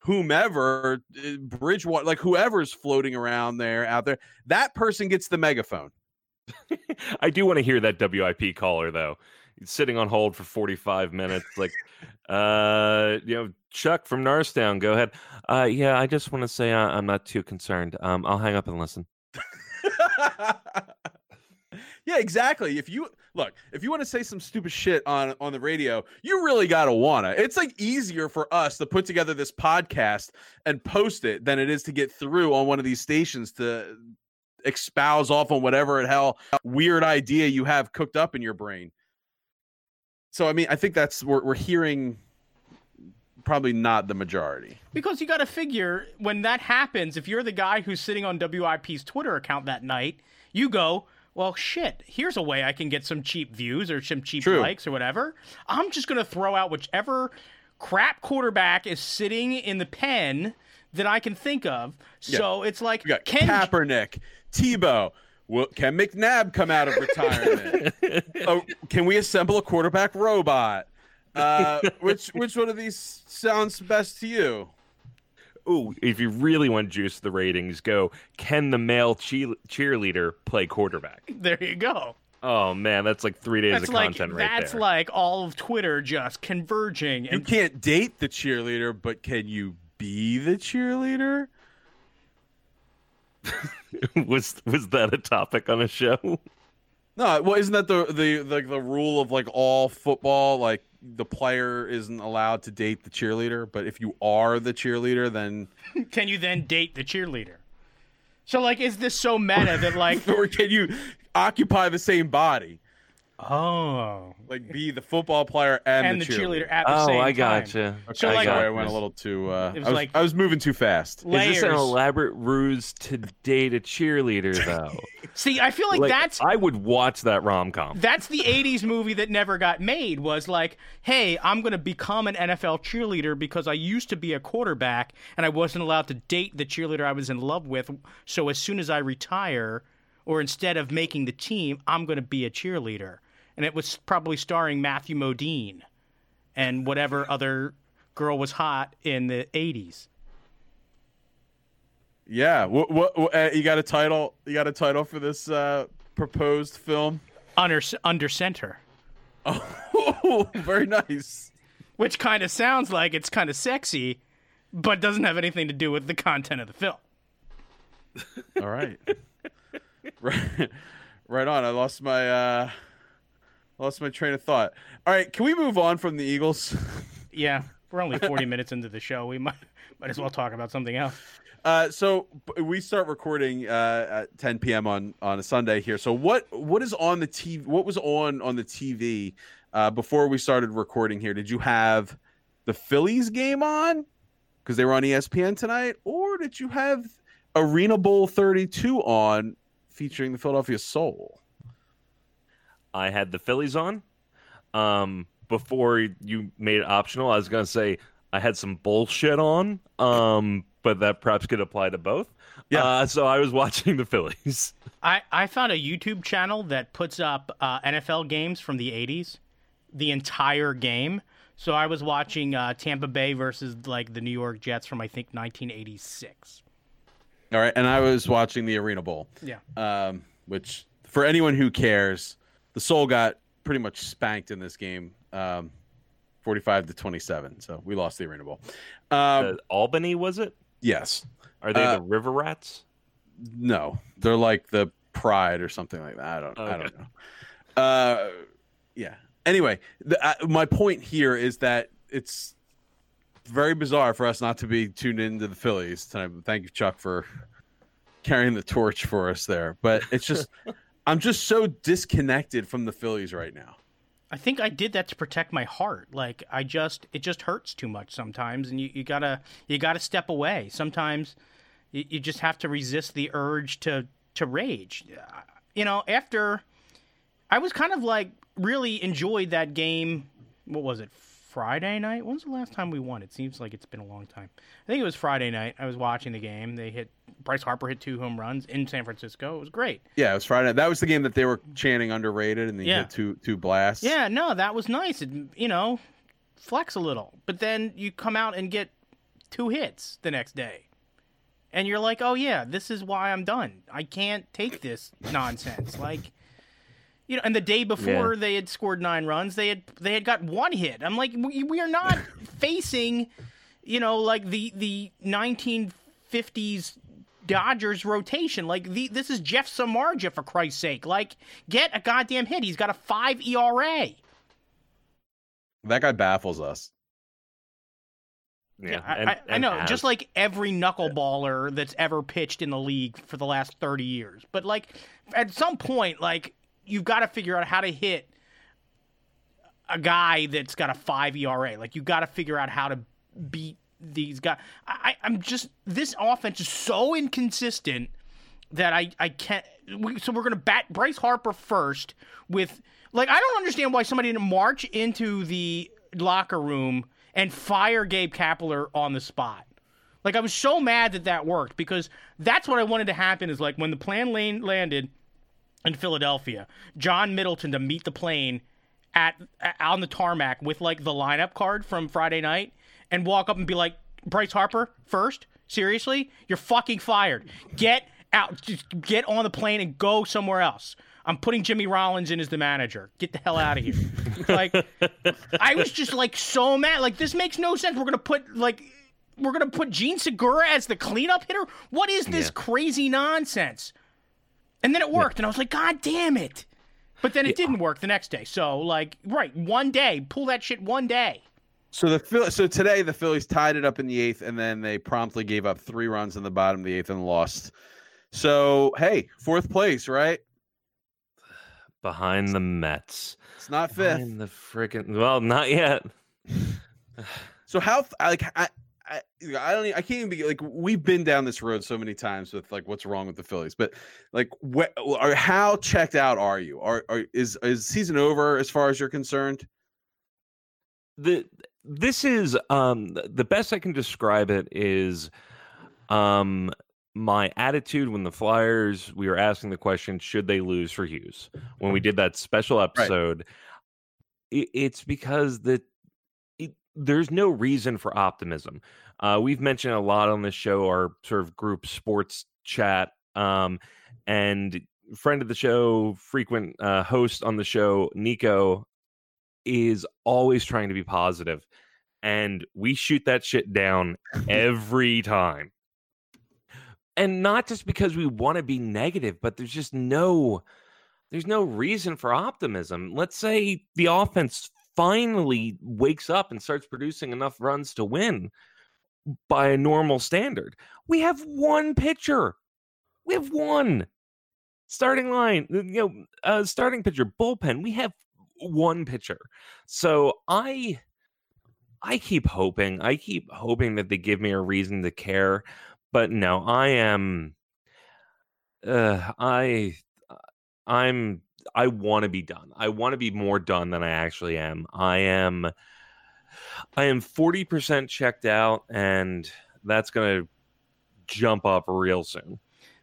whomever, uh, Bridgewater, like whoever's floating around there out there, that person gets the megaphone. I do want to hear that WIP caller though. He's sitting on hold for 45 minutes. Like, uh, you know, Chuck from Norristown, go ahead. Uh, yeah, I just want to say uh, I'm not too concerned. Um, I'll hang up and listen. yeah, exactly. If you look, if you want to say some stupid shit on on the radio, you really gotta wanna. It's like easier for us to put together this podcast and post it than it is to get through on one of these stations to espouse off on whatever hell weird idea you have cooked up in your brain. So I mean, I think that's we're we're hearing probably not the majority. Because you got to figure when that happens, if you're the guy who's sitting on WIP's Twitter account that night, you go, well, shit, here's a way I can get some cheap views or some cheap True. likes or whatever. I'm just going to throw out whichever crap quarterback is sitting in the pen that I can think of. So it's like, We got can Kaepernick, Tebow. Will, can McNabb come out of retirement? oh, can we assemble a quarterback robot? Uh, which which one of these sounds best to you? Ooh, if you really want to juice the ratings, go. Can the male che- cheerleader play quarterback? there you go. Oh man, that's like three days That's of like content right that's there. like all of Twitter just converging You can't date the cheerleader, but can you be the cheerleader? was was that a topic on a show? No, well, isn't that the the like the rule of like all football? Like the player isn't allowed to date the cheerleader, but if you are the cheerleader, then can you then date the cheerleader? So like is this so meta that like or can you occupy the same body? Oh Like be the football player and, and the cheerleader, cheerleader. at the Oh, same I time. gotcha. So, Okay, like- sorry, I went a little too. Uh, was I was like- I was moving too fast. Is this an elaborate ruse to date a cheerleader, though? See, I feel like, Like, that's I would watch that rom com. that's the 80s movie that never got made was like hey i'm going to become an nfl cheerleader because i used to be a quarterback and i wasn't allowed to date the cheerleader i was in love with so as soon as i retire or instead of making the team i'm going to be a cheerleader and it was probably starring matthew modine and whatever other girl was hot in the 80s Yeah. What? What? what uh, you got a title? You got a title for this uh, proposed film? under under center Oh, very nice. which kind of sounds like it's kind of sexy but doesn't have anything to do with the content of the film All right. right. Right on. I lost my uh lost my train of thought. All right, can we move on from the Eagles? Yeah, we're only 40 minutes into the show. We might might as well talk about something else. Uh, so we start recording uh, at 10 p.m. on on a Sunday here. So what what is on the TV? What was on on the TV uh, before we started recording here? Did you have the Phillies game on because they were on ESPN tonight, or did you have Arena Bowl 32 on featuring the Philadelphia Soul? I had the Phillies on. Um, before you made it optional, I was gonna say I had some bullshit on. Um, but that perhaps could apply to both. Yeah. Uh, so I was watching the Phillies. I, I found a YouTube channel that puts up uh, NFL games from the 80s, the entire game. So I was watching uh, Tampa Bay versus like the New York Jets from I think 1986. All right, and I was watching the Arena Bowl. Yeah. um, which for anyone who cares, the Soul got pretty much spanked in this game, um, 45 to 27. So we lost the Arena Bowl. Um, Albany was it? yes. Are they uh, the River Rats? No, they're like the Pride or something like that. I don't. I don't know. Uh, yeah. Anyway, the, uh, my point here is that it's very bizarre for us not to be tuned into the Phillies tonight. Thank you, Chuck, for carrying the torch for us there. But it's just, I'm just so disconnected from the Phillies right now. I think I did that to protect my heart. Like I just it just hurts too much sometimes and you, you gotta you gotta step away. Sometimes you, you just have to resist the urge to to rage. You know, after I was kind of like really enjoyed that game what was it? Friday night. When's the last time we won? It seems like it's been a long time. I think it was Friday night. I was watching the game. They hit Bryce Harper hit two home runs in San Francisco. It was great. Yeah, it was Friday. That was the game that they were chanting underrated, and they Yeah. hit two two blasts. Yeah, no, that was nice. It, you know, flex a little. But then you come out and get two hits the next day. And you're like, "Oh yeah, this is why I'm done. I can't take this nonsense." Like you know, and the day before they had scored 9 runs, they had they had got one hit. I'm like, we, we are not facing, you know, like the the 1950s Dodgers rotation. Like the this is Jeff Samardzija for Christ's sake. Like get a goddamn hit. He's got a 5 ERA. that guy baffles us. Yeah, I, and- I, I know, has. just like every knuckleballer that's ever pitched in the league for the last 30 years. But like at some point, like you've got to figure out how to hit a guy that's got a five ERA. Like you've got to figure out how to beat these guys. I, I'm just this offense is so inconsistent that I I can't. We, so we're gonna bat Bryce Harper first with like I don't understand why somebody didn't march into the locker room and fire Gabe Kapler on the spot. Like I was so mad that that worked because that's what I wanted to happen. Is like when the plan lane landed in Philadelphia, John Middleton to meet the plane at, on the tarmac with like the lineup card from Friday night and walk up and be like, Bryce Harper first. Seriously, you're fucking fired. Get out. Just get on the plane and go somewhere else. I'm putting Jimmy Rollins in as the manager. Get the hell out of here. like, I was just like so mad. Like, this makes no sense. We're gonna put like we're gonna put Jean Segura as the cleanup hitter. What is this Yeah. crazy nonsense? And then it worked, and I was like, God damn it! But then it didn't work the next day. So like, right, one day, pull that shit one day. So the Phil- so today the Phillies tied it up in the eighth, and then they promptly gave up three runs in the bottom of the eighth and lost. So hey, fourth place, right? behind the Mets. It's not fifth. Behind the freaking well, not yet. So how like I I, I don't I can't even be like we've been down this road so many times with like what's wrong with the Phillies, but like what or how checked out are you? Are, are is is season over as far as you're concerned? the this is um the best I can describe it is um my attitude when the Flyers we were asking the question should they lose for Hughes when we did that special episode i it's because it, there's no reason for optimism. Uh we've mentioned a lot on this show our sort of group sports chat um and friend of the show frequent uh host on the show Nico is always trying to be positive and we shoot that shit down every time. And not just because we want to be negative but there's just no there's no reason for optimism. Let's say the offense finally wakes up and starts producing enough runs to win by a normal standard. We have one pitcher. We have one starting line you know uh starting pitcher bullpen. We have one pitcher. So i i keep hoping i keep hoping that they give me a reason to care but no i am uh i i'm i want to be done i want to be more done than i actually am i am i am 40% checked out and that's gonna jump up real soon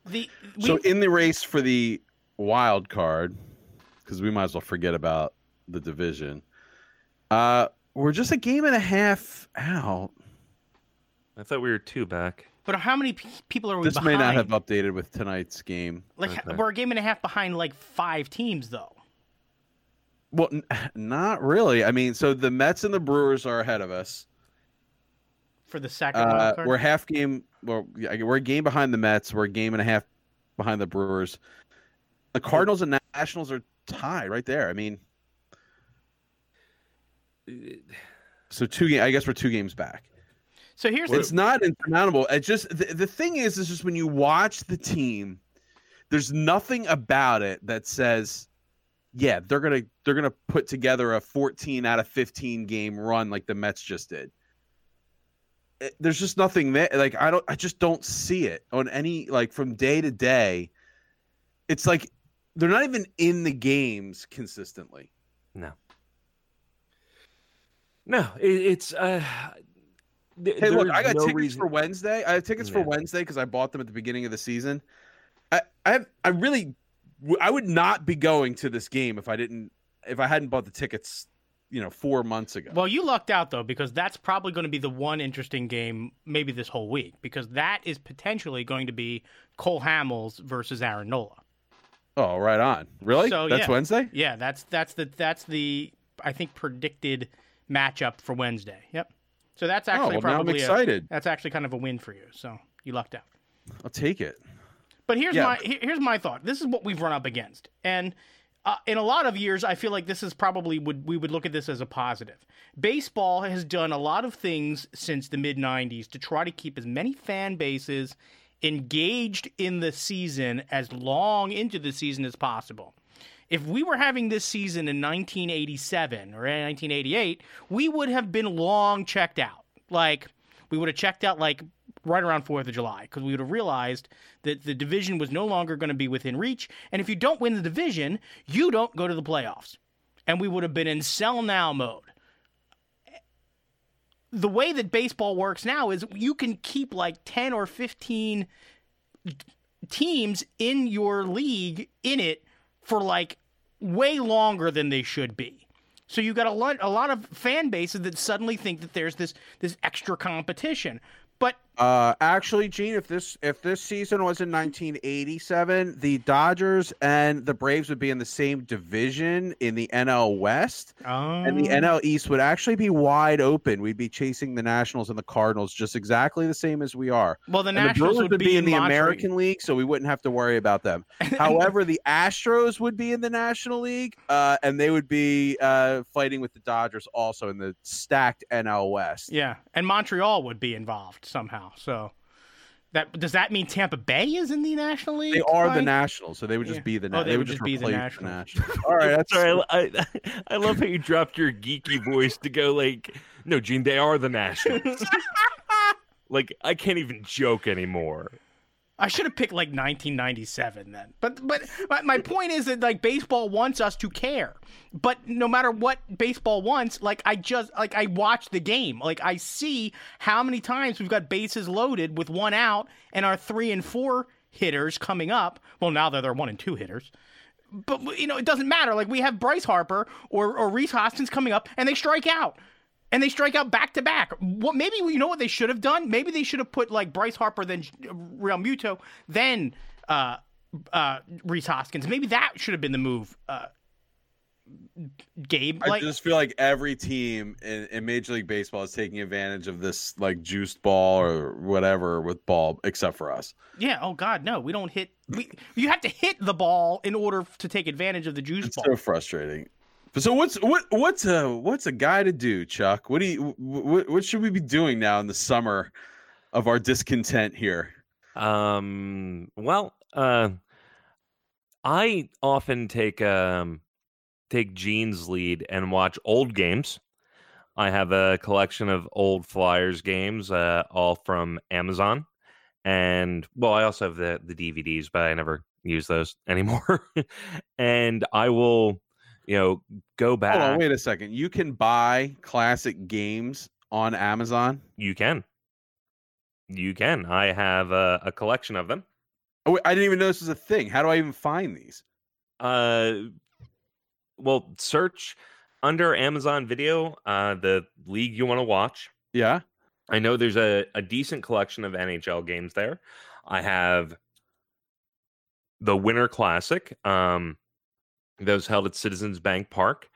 The So in the race for the wild card, because we might as well forget about the division. Uh, we're just a game and a half out. i thought we were two back but how many pe- people are we This behind? may not have updated with tonight's game. like Okay. we're a game and a half behind like five teams though. Well, n- not really. I mean, so the Mets and the Brewers are ahead of us. For the second Uh, card. we're half game. Well, yeah, we're a game behind the Mets. We're a game and a half behind the Brewers. The Cardinals and Nationals are tied right there. I mean, so two. I guess we're two games back. So here's It's the not insurmountable. It just the, the thing is, is just when you watch the team, there's nothing about it that says, yeah, they're gonna they're gonna put together a 14 out of 15 game run like the Mets just did. It- there's just nothing there. Like I don't, I just don't see it on any like from day to day. It's like they're not even in the games consistently. No. No, it, it's. Uh, th- Hey, look, I got no tickets reason- for Wednesday. I have tickets for Wednesday because I bought them at the beginning of the season. I, I, have, I really, w- I would not be going to this game if I didn't, if I hadn't bought the tickets, you know, four months ago. Well, you lucked out though because that's probably going to be the one interesting game maybe this whole week because that is potentially going to be Cole Hamels versus Aaron Nola. oh, right on. Really? So, That's yeah. Wednesday. Yeah, that's that's the that's the I think predicted matchup for Wednesday. Yep. So that's Oh, actually well, now I'm probably a, excited. that's actually kind of a win for you. So you lucked out. I'll take it. But here's Yeah. my here's my thought. This is what we've run up against, and uh, in a lot of years, I feel like this is probably would we would look at this as a positive. Baseball has done a lot of things since the mid '90s to try to keep as many fan bases engaged in the season as long into the season as possible. If we were having this season in 1987 or 1988, we would have been long checked out. Like we would have checked out like right around 4th of July because we would have realized that the division was no longer going to be within reach. And if you don't win the division, you don't go to the playoffs. And we would have been in sell now mode. The way that baseball works now is you can keep like 10 or 15 teams in your league in it for like way longer than they should be. So you've got a lot a lot of fan bases that suddenly think that there's this this extra competition. Uh, actually, Gene, if this if this season was in 1987, the Dodgers and the Braves would be in the same division in the NL West, and the Um, NL East would actually be wide open. We'd be chasing the Nationals and the Cardinals just exactly the same as we are. well, the And Nationals Brewers would, be in the Montreal. American League, so we wouldn't have to worry about them. However, the Astros would be in the National League, uh, and they would be uh, fighting with the Dodgers also in the stacked NL West. Yeah, and Montreal would be involved somehow. So that does that mean Tampa Bay is in the National League? They are the Mike? Nationals, so they would just Yeah. be the. Oh, they they, would would just just be the replace Nationals. All right, that's Sorry, I, I, I love how you dropped your geeky voice to go like, no, Gene, they are the Nationals. like, I can't even joke anymore. I should have picked like 1997 then. But but my, point is that like baseball wants us to care. But no matter what baseball wants, like I just like I watch the game. Like I see how many times we've got bases loaded with one out and our 3 and 4 hitters coming up. Well, now they're their 1 and 2 hitters. But you know, it doesn't matter. Like we have Bryce Harper or or Rhys Hoskins coming up and they strike out and they strike out back to back. What maybe you know what they should have done? Maybe they should have put like Bryce Harper, then Realmuto, then uh, uh, Rhys Hoskins. Maybe that should have been the move. Uh, Gabe, I just feel like every team in, in Major League Baseball is taking advantage of this like juiced ball or whatever with ball, except for us. yeah. Oh God, no, we don't hit. We you have to hit the ball in order to take advantage of the juice It's ball. so frustrating. So what's what what's a what's a guy to do, Chuck? What do you what, what should we be doing now in the summer of our discontent here? Um, well, uh, I often take um take Gene's lead and watch old games. I have a collection of old Flyers games, uh, all from Amazon, and well, I also have the the DVDs, but I never use those anymore. and I will, you know, go back. Hold on, wait a second. You can buy classic games on Amazon. You can, you can. I have a, a collection of them. Oh, wait, I didn't even know this was a thing. How do I even find these? Uh, well, search under Amazon Video uh, the league you want to watch. Yeah. I know there's a, a decent collection of NHL games there. I have the Winter Classic, um, that was held at Citizens Bank Park.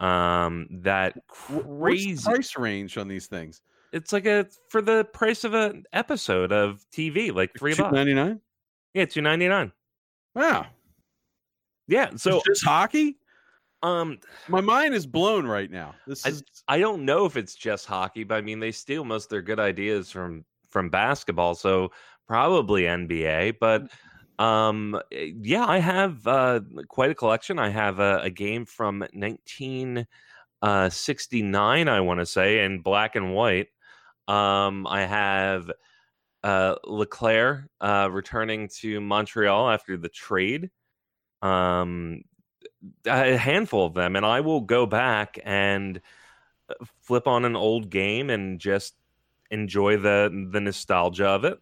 Um, that crazy. price range on these things? It's like a for the price of an episode of TV, like three bucks. ninety nine. Yeah, two ninety nine. Wow. Yeah. So just hockey? um, My mind is blown right now. This I- is I don't know if it's just hockey, but I mean they steal most of their good ideas from from basketball, so probably NBA. But um, eh, yeah, I have uh, quite a collection. I have a, a game from 1969, I want to say, in black and white. Um, I have uh, uh, returning to Montreal after the trade. Um, a handful of them, and I will go back and flip on an old game and just enjoy the the nostalgia of it.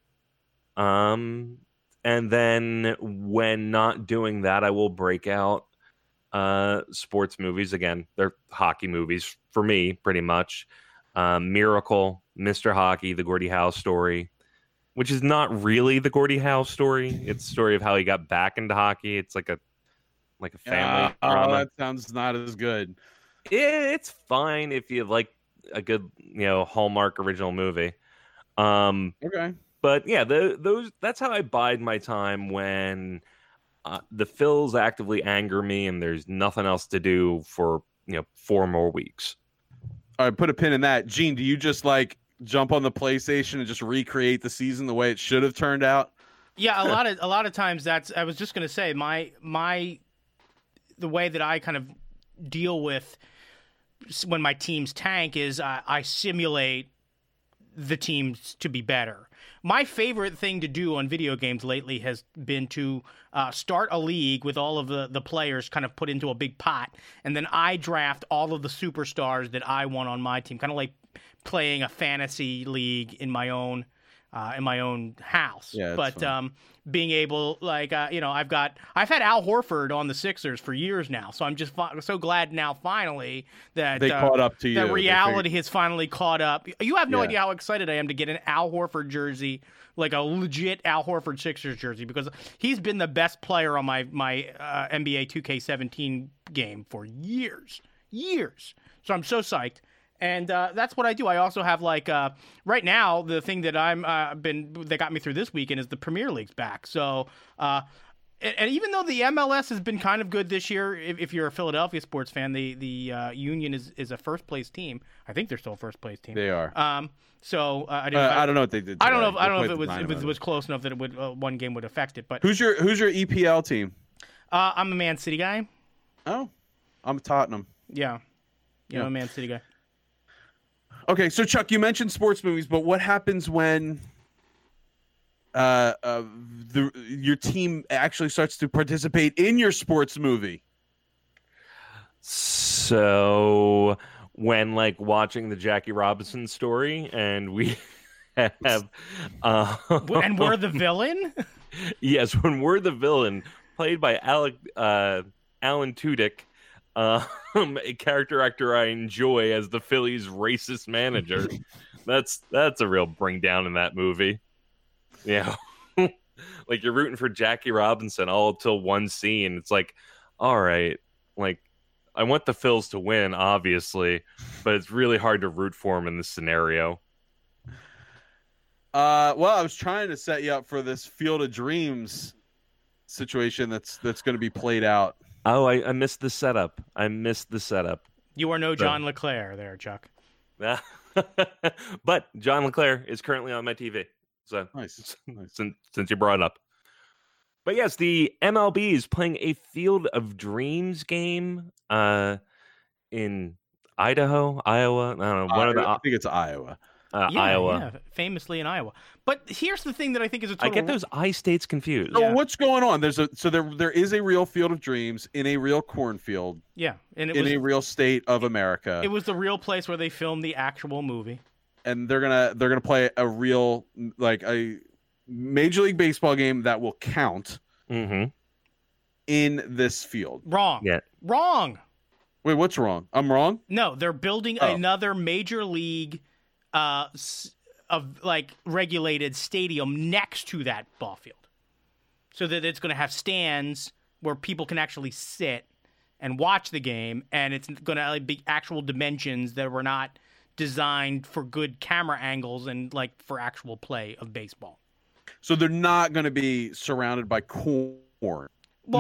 Um, and then when not doing that, I will break out uh, sports movies again. They're hockey movies for me, pretty much. Um, Miracle, Mr. Hockey, The Gordie Howe Story, which is not really the Gordie Howe story. It's story of how he got back into hockey. It's like a like a family Uh, drama. oh, that sounds not as good. Yeah, it's fine if you like a good, you know, Hallmark original movie. Um, Okay. But yeah, the, those that's how I bide my time when uh, the Phils actively anger me and there's nothing else to do for you know four more weeks. All right, put a pin in that. Gene, do you just like jump on the PlayStation and just recreate the season the way it should have turned out? Yeah, a lot of a lot of times that's I was just gonna say my my the way that I kind of deal with when my teams tank is I, I simulate the teams to be better. My favorite thing to do on video games lately has been to uh, start a league with all of the, the players kind of put into a big pot, and then I draft all of the superstars that I want on my team, kind of like playing a fantasy league in my own uh, in my own house. Yeah, but um, being able, like, uh, you know, I've got, I've had Al Horford on the Sixers for years now, so I'm just fi- so glad now, finally, that They uh, caught up to you. that reality has finally caught up. You have no Yeah. idea how excited I am to get an Al Horford jersey, like a legit Al Horford Sixers jersey, because he's been the best player on my my uh, NBA 2K17 game for years, years. So I'm so psyched. And uh, that's what I do. I also have like uh, right now the thing that I'm uh, been that got me through this weekend is the Premier League's back. So uh, and, even though the MLS has been kind of good this year, if, if you're a Philadelphia sports fan, the the uh, Union is, is a first place team. I think they're still a first place team. They are. Um, so uh, I Uh, didn't. I don't know what they did. I don't know. If, today. I don't know if it was if it was close enough that it would uh, one game would affect it. But Who's your Who's your EPL team? uh, I'm a Man City guy. Oh, I'm Tottenham. Yeah, you Yeah. know, a Man City guy. Okay, so Chuck, you mentioned sports movies, but what happens when uh, uh the your team actually starts to participate in your sports movie? So when like watching the Jackie Robinson story, and we have, uh, and we're the villain. yes, when we're the villain, played by Alec uh, Alan Tudyk, um, a character actor I enjoy as the Phillies' racist manager. that's that's a real bring down in that movie. Yeah, like you're rooting for Jackie Robinson all till one scene. It's like, all right, like I want the Phils to win, obviously, but it's really hard to root for him in this scenario. Uh, well, I was trying to set you up for this Field of Dreams situation that's that's going to be played out. Oh, I, I missed the setup. I missed the setup. You are no John LeClair, there, Chuck. but John LeClair is currently on my TV. So Nice. nice. since since you brought it up. But yes, the MLB is playing a Field of Dreams game uh in Idaho, Iowa. I don't know, one I, of the I think it's Iowa. Uh, yeah, Iowa. yeah, famously in Iowa. But here's the thing that I think is a I total. get those I states confused. So Yeah. what's going on? There's a so there there is a real Field of Dreams in a real cornfield Yeah, and it in was a real state of America, it was the real place where they filmed the actual movie. and they're gonna they're gonna play a real like a Major League Baseball game that will count Mm-hmm. in this field. Wrong. Yeah. Wrong. Wait, what's wrong? I'm wrong. No, they're building Oh. another major league uh s- of like regulated stadium next to that ball field. So that it's going to have stands where people can actually sit and watch the game and it's going to be actual dimensions that were not designed for good camera angles and like for actual play of baseball. So they're not going to be surrounded by corn. Well,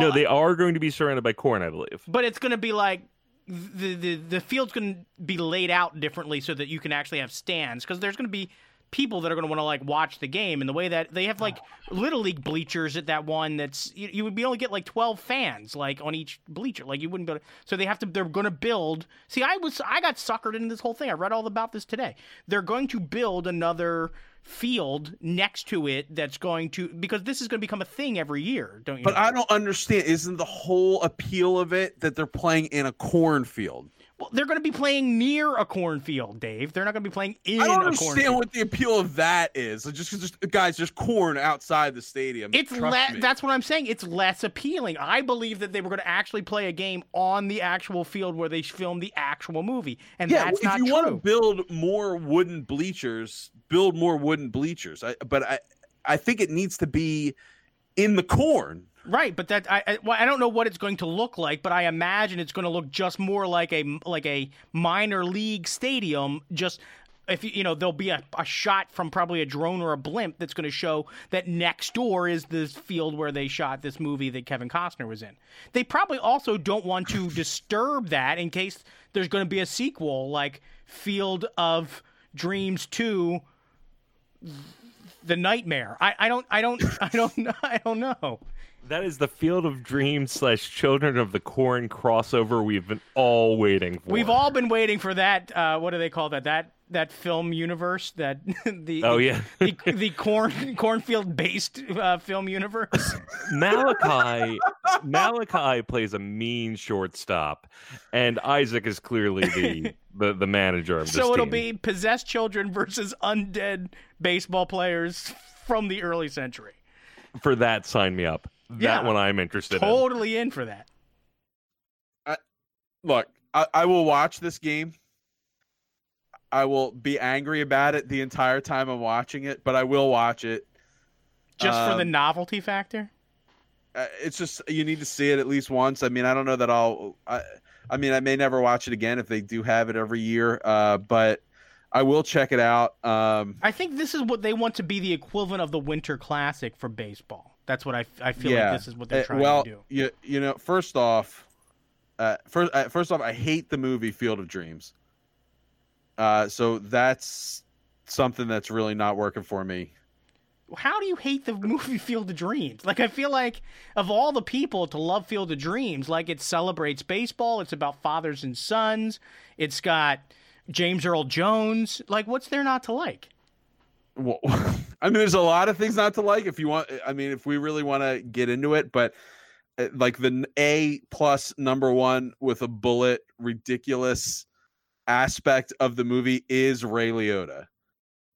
no, they are going to be surrounded by corn, I believe. but it's going to be like the the the field's going to be laid out differently so that you can actually have stands because there's going to be people that are going to want to like watch the game and the way that they have like little league bleachers at that one that's you, you would be only get like 12 fans like on each bleacher like you wouldn't go to so they have to they're going to build see i was i got suckered into this whole thing i read all about this today they're going to build another field next to it that's going to because this is going to become a thing every year don't you But know? I don't understand. Isn't the whole appeal of it that they're playing in a cornfield? Well, they're going to be playing near a cornfield, Dave. They're not going to be playing in a cornfield. I don't understand what the appeal of that is. Like, just because guys, just corn outside the stadium. It's le- that's what I'm saying. It's less appealing. I believe that they were going to actually play a game on the actual field where they filmed the actual movie, and yeah. that's if not you want to build more wooden bleachers, build more wooden bleachers. I, but I, I think it needs to be in the corn. Right, but that I, I well, I don't know what it's going to look like, but I imagine it's going to look just more like a like a minor league stadium. Just if you you know there'll be a, a shot from probably a drone or a blimp that's going to show that next door is this field where they shot this movie that Kevin Costner was in. They probably also don't want to disturb that in case there's going to be a sequel like Field of Dreams Two. The nightmare. I, I don't I don't I don't I don't know. That is the Field of Dreams slash Children of the Corn crossover we've been all waiting for. We've all been waiting for that. Uh, what do they call that? That that film universe. That the Oh yeah, the, the corn cornfield based uh, film universe. Malachi. Malachi plays a mean shortstop, and Isaac is clearly the the, the manager of this so it'll team. be possessed children versus undead baseball players from the early century. For that, sign me up. That Yeah. one I'm interested in. Totally in for that. Look, I, I will watch this game. I will be angry about it the entire time I'm watching it, but I will watch it. Just for the Um, novelty factor. Uh, it's just you need to see it at least once. I mean, I don't know that I'll. I, I mean, I may never watch it again if they do have it every year. Uh, but I will check it out. Um, I think this is what they want to be the equivalent of the Winter Classic for baseball. That's what I, I feel yeah. like this is what they're Uh, trying well, to do. you you know, first off, uh, first uh, first off, I hate the movie Field of Dreams. Uh, so that's something that's really not working for me. how do you hate the movie Field of Dreams? Like I feel like of all the people to love Field of Dreams, like it celebrates baseball, it's about fathers and sons, it's got James Earl Jones. Like what's there not to like? Well, I mean, there's a lot of things not to like. If you want, I mean, if we really want to get into it, but uh, like the A plus number one with a bullet, ridiculous aspect of the movie is Ray Liotta.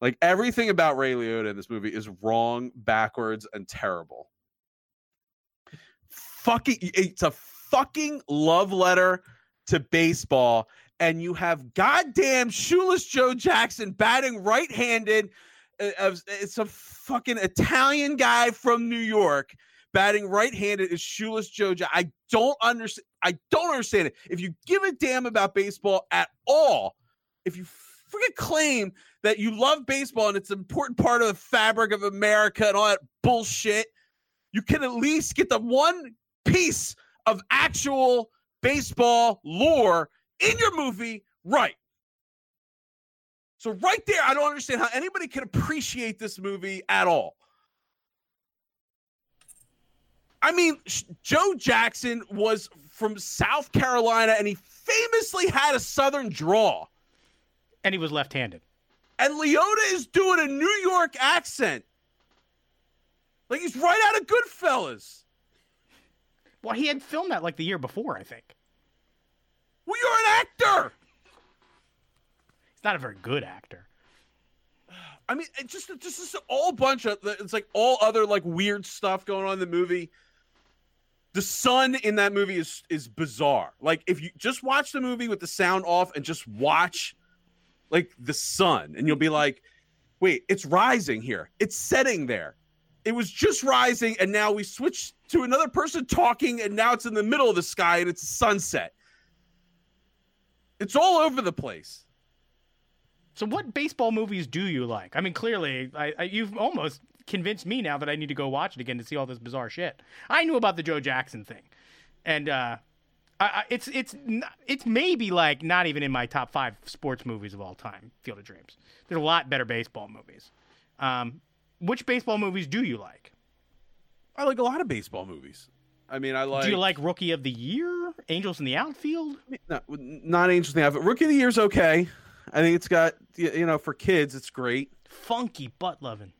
Like everything about Ray Liotta in this movie is wrong, backwards, and terrible. Fucking, it's a fucking love letter to baseball, and you have goddamn shoeless Joe Jackson batting right-handed. uh, of- It's a fucking Italian guy from New York batting right-handed is shoeless Joe. Ja- I don't understand. I don't understand it. If you give a damn about baseball at all, if you freaking claim that you love baseball and it's an important part of the fabric of America and all that bullshit, you can at least get the one piece of actual baseball lore in your movie right. So right there, I don't understand how anybody can appreciate this movie at all. I mean, Joe Jackson was from South Carolina and he famously had a southern draw. And he was left-handed. And Liotta is doing a New York accent. Like he's right out of Goodfellas. Well, he had filmed that like the year before, I think. Well, you're an actor. He's not a very good actor. I mean, it just just this all bunch of it's like all other like weird stuff going on in the movie. The sun in that movie is is bizarre. Like if you just watch the movie with the sound off and just watch like the sun, and you'll be like, wait, it's rising here. It's setting there. It was just rising, and now we switch to another person talking, and now it's in the middle of the sky and it's sunset. It's all over the place. So, what baseball movies do you like? I mean, clearly, I, I, you've almost convinced me now that I need to go watch it again to see all this bizarre shit. I knew about the Joe Jackson thing, and uh, I, I, it's it's it's maybe like not even in my top five sports movies of all time. Field of Dreams. There's a lot better baseball movies. Um, which baseball movies do you like? I like a lot of baseball movies. I mean, I like. do you like Rookie of the Year, Angels in the Outfield? No, not Angels in the Outfield. Rookie of the Year's okay. I think it's got you know for kids it's great. Funky butt loving.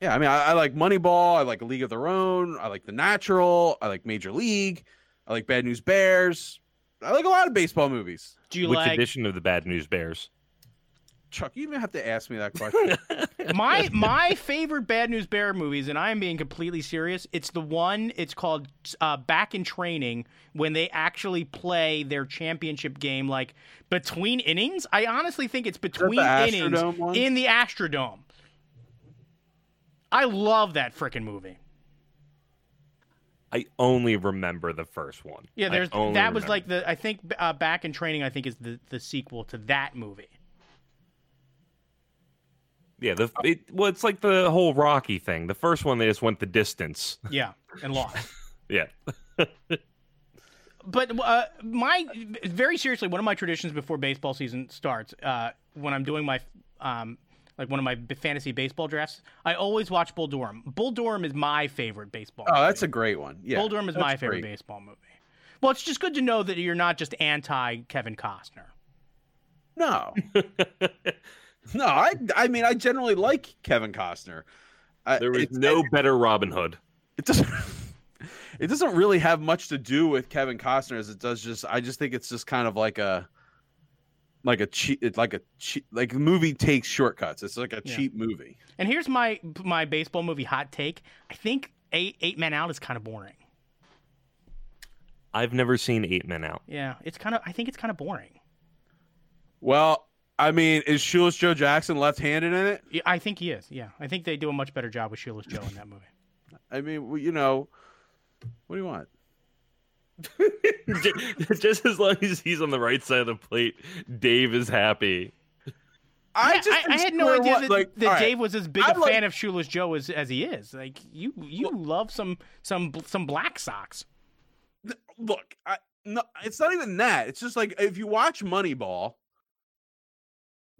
Yeah, I mean I, I like Moneyball. I like A League of Their Own. I like The Natural. I like Major League. I like Bad News Bears. I like a lot of baseball movies. Do you Which like edition of the Bad News Bears? Chuck, you even have to ask me that question. my my favorite Bad News Bear movies, and I am being completely serious. It's the one. It's called uh, Breaking Training when they actually play their championship game, like between innings. I honestly think it's between innings one? in the Astrodome. I love that freaking movie. I only remember the first one. Yeah, there's that was remember. like the I think uh, Breaking Training. I think is the the sequel to that movie. Yeah. The it, well, it's like the whole Rocky thing. The first one they just went the distance. Yeah, and lost. Yeah, but uh, my very seriously, one of my traditions before baseball season starts, uh, when I'm doing my um, like one of my fantasy baseball drafts, I always watch Bull Durham. Bull Durham is my favorite baseball. oh, movie. that's a great one. Yeah, Bull Durham is my favorite great. baseball movie. Well, it's just good to know that you're not just anti Kevin Costner. No, no. I I mean, I generally like Kevin Costner. I, there was it's- no better Robin Hood. it doesn't it doesn't really have much to do with Kevin Costner as it does just I just think it's just kind of like a like a cheap like a cheap like the movie takes shortcuts. It's like a Yeah. cheap movie. And here's my my baseball movie hot take. I think Eight Eight Men Out is kind of boring. I've never seen Eight Men Out. Yeah, it's kind of. I think it's kind of boring. Well, I mean, is Shoeless Joe Jackson left-handed in it? Yeah, I think he is. Yeah, I think they do a much better job with Shoeless Joe in that movie. I mean, well, you know, what do you want? just as long as he's on the right side of the plate, Dave is happy. I Yeah, just I, I had no idea what- that, like, that all right, Dave was as big I a like- fan of Shoeless Joe as, as he is. Like you, you love some some some Black Sox. look, I, no, it's not even that. It's just like if you watch Moneyball,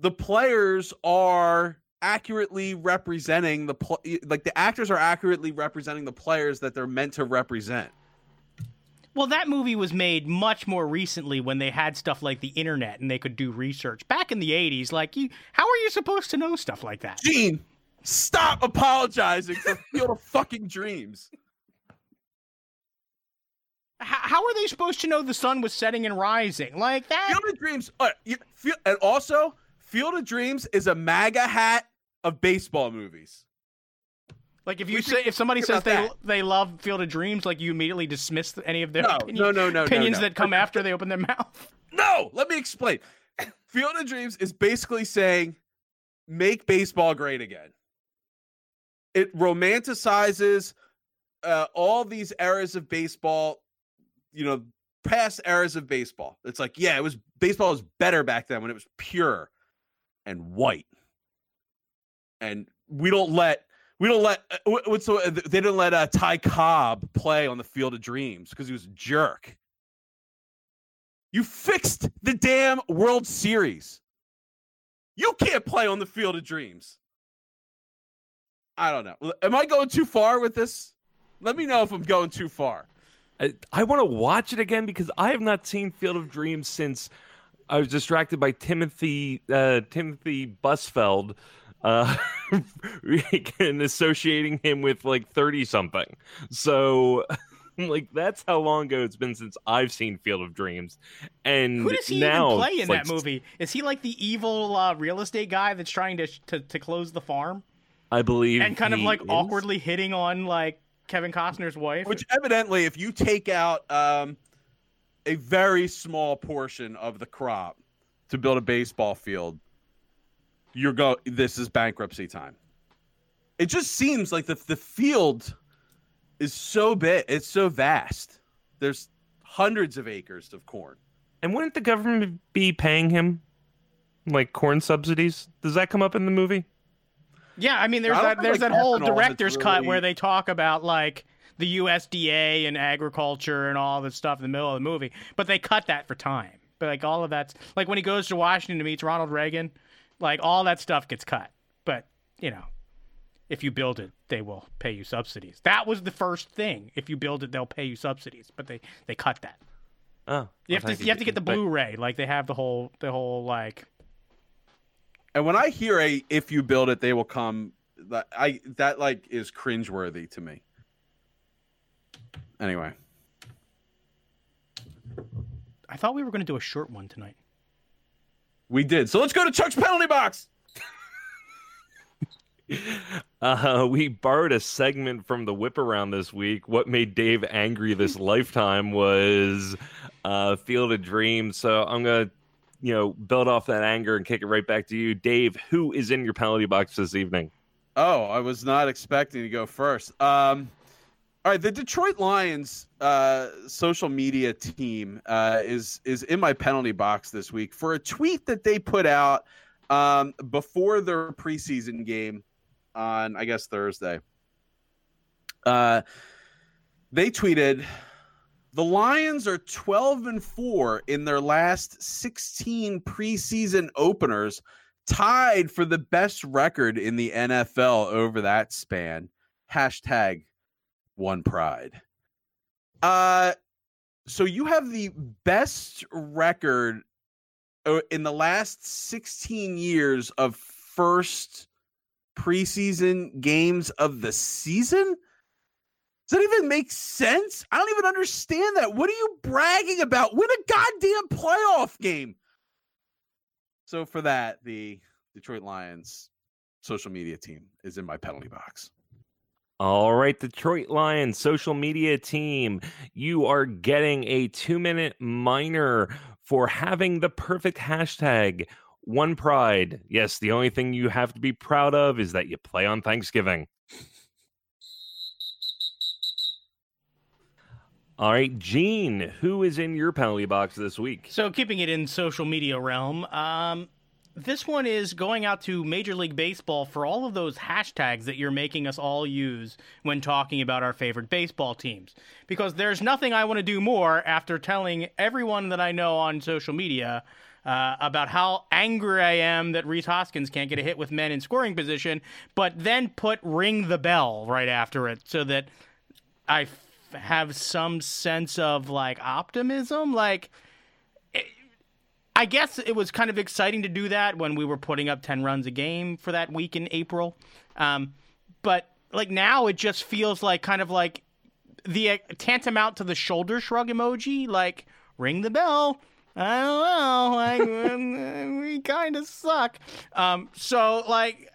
the players are accurately representing the pl- like the actors are accurately representing the players that they're meant to represent. Well, that movie was made much more recently when they had stuff like the internet and they could do research. Back in the '80s, like you, how are you supposed to know stuff like that? Gene, stop apologizing for Field of Fucking Dreams. H- how are they supposed to know the sun was setting and rising like that? Field of Dreams, uh, you, and also Field of Dreams is a MAGA hat of baseball movies. Like if you say if somebody says they that. they love Field of Dreams, like you immediately dismiss any of their No, opinion- no, no, no, no, opinions no. that come after they open their mouth. No, let me explain. Field of Dreams is basically saying make baseball great again. It romanticizes uh, all these eras of baseball, you know, past eras of baseball. It's like, yeah, it was baseball was better back then when it was pure and white. And we don't let we don't let uh, what's the, they didn't let uh, Ty Cobb play on the Field of Dreams because he was a jerk. You fixed the damn World Series. You can't play on the Field of Dreams. I don't know. Am I going too far with this? Let me know if I'm going too far. I, I want to watch it again because I have not seen Field of Dreams since I was distracted by Timothy uh, Timothy Busfield uh, and associating him with like thirty something. So. Like that's how long ago it's been since I've seen Field of Dreams, and Who does he now even play in it's that movie? Is he like the evil uh, real estate guy that's trying to, to to close the farm I believe, and kind of like is. awkwardly hitting on like Kevin Costner's wife? Which evidently, if you take out um, a very small portion of the crop to build a baseball field, you're go. This is bankruptcy time. It just seems like the the field is so big. It's so vast. There's hundreds of acres of corn. And wouldn't the government be paying him like corn subsidies? Does that come up in the movie? Yeah, I mean, there's I that there's like, that whole ethanol is director's cut where they talk about like the USDA and agriculture and all this stuff in the middle of the movie, but they cut that for time. But like all of that's like when he goes to Washington to meet Ronald Reagan, like all that stuff gets cut. But you know, if you build it, they will pay you subsidies. That was the first thing. If you build it, they'll pay you subsidies. But they they cut that. Oh, You have to you have to get the but- Blu-ray. Like they have the whole the whole like And when I hear a "if you build it, they will come," that I that like is cringeworthy to me. Anyway, I thought we were going to do a short one tonight. We did. So let's go to Chuck's penalty box. Uh, we borrowed a segment from the whip around this week. What made Dave angry this lifetime was uh, Field of Dreams. So I'm gonna, you know, build off that anger and kick it right back to you, Dave. Who is in your penalty box this evening? Oh, I was not expecting to go first. Um, all right, the Detroit Lions uh, social media team uh, is is in my penalty box this week for a tweet that they put out um, before their preseason game on I guess Thursday. Uh, they tweeted the Lions are 12 and 4 in their last 16 preseason openers, tied for the best record in the NFL over that span. Hashtag one pride. Uh so you have the best record uh, in the last 16 years of first preseason games of the season? Does that even make sense? I don't even understand that. What are you bragging about? Win a goddamn playoff game. So for that, the Detroit Lions social media team is in my penalty box. All right, Detroit Lions social media team, you are getting a two minute minor for having the perfect hashtag one pride. Yes, the only thing you have to be proud of is that you play on Thanksgiving. All right, Gene, who is in your penalty box this week? So, keeping it in social media realm, um, this one is going out to Major League Baseball for all of those hashtags that you're making us all use when talking about our favorite baseball teams. Because there's nothing I want to do more after telling everyone that I know on social media uh, about how angry I am that Rhys Hoskins can't get a hit with men in scoring position, but then put ring the bell right after it so that I f- have some sense of like optimism. Like, I guess it was kind of exciting to do that when we were putting up 10 runs a game for that week in April. Um, but like now it just feels like kind of like the uh, tantamount to the shoulder shrug emoji, like ring the bell I don't know. Like we kind of suck. Um, so like,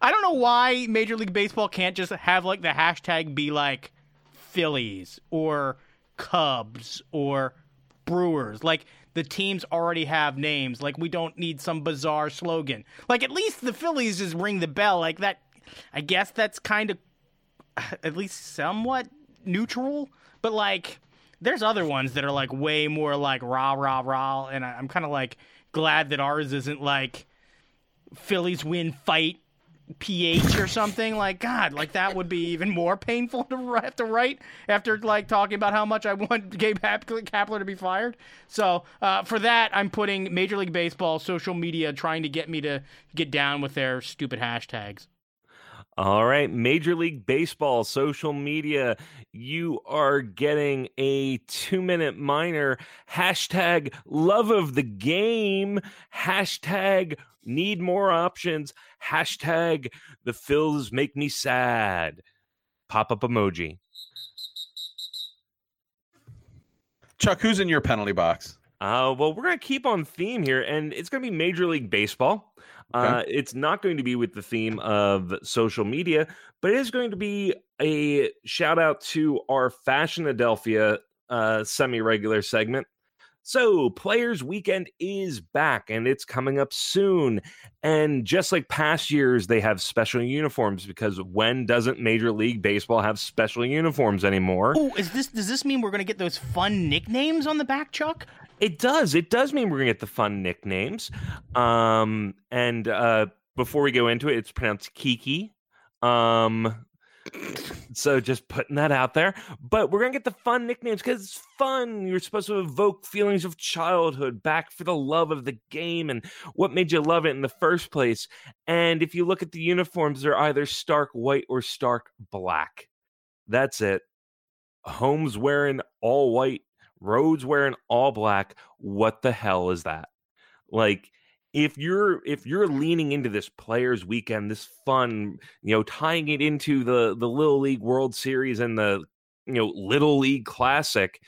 I don't know why Major League Baseball can't just have like the hashtag be like Phillies or Cubs or Brewers. Like the teams already have names. Like we don't need some bizarre slogan. Like at least the Phillies just ring the bell. Like that. I guess that's kind of at least somewhat neutral. But like there's other ones that are like way more like rah rah rah, and I, am kind of like glad that ours isn't like Phillies win fight ph or something like god like that would be even more painful to have to write after like talking about how much i want gabe kapler to be fired. So uh, for that i'm putting major league baseball social media trying to get me to get down with their stupid hashtags all right, Major League Baseball social media, you are getting a two minute minor. Hashtag love of the game. Hashtag need more options. Hashtag the Phils make me sad. Pop up emoji. Chuck, who's in your penalty box? Uh, well, we're going to keep on theme here, and it's going to be Major League Baseball. Okay. Uh, it's not going to be with the theme of social media, but it is going to be a shout out to our Fashion Adelphia uh, semi regular segment. So, Players Weekend is back and it's coming up soon. And just like past years, they have special uniforms because when doesn't Major League Baseball have special uniforms anymore? Oh, is this does this mean we're going to get those fun nicknames on the back, Chuck? It does. It does mean we're gonna get the fun nicknames. Um, and uh, before we go into it, it's pronounced Kiki. Um, so just putting that out there. But we're gonna get the fun nicknames because it's fun. You're supposed to evoke feelings of childhood, back for the love of the game and what made you love it in the first place. And if you look at the uniforms, they're either stark white or stark black. That's it. Homes wearing all white Roads wearing all black. What the hell is that? Like, if you're if you're leaning into this players weekend this fun you know tying it into the the little league world series and the you know little league classic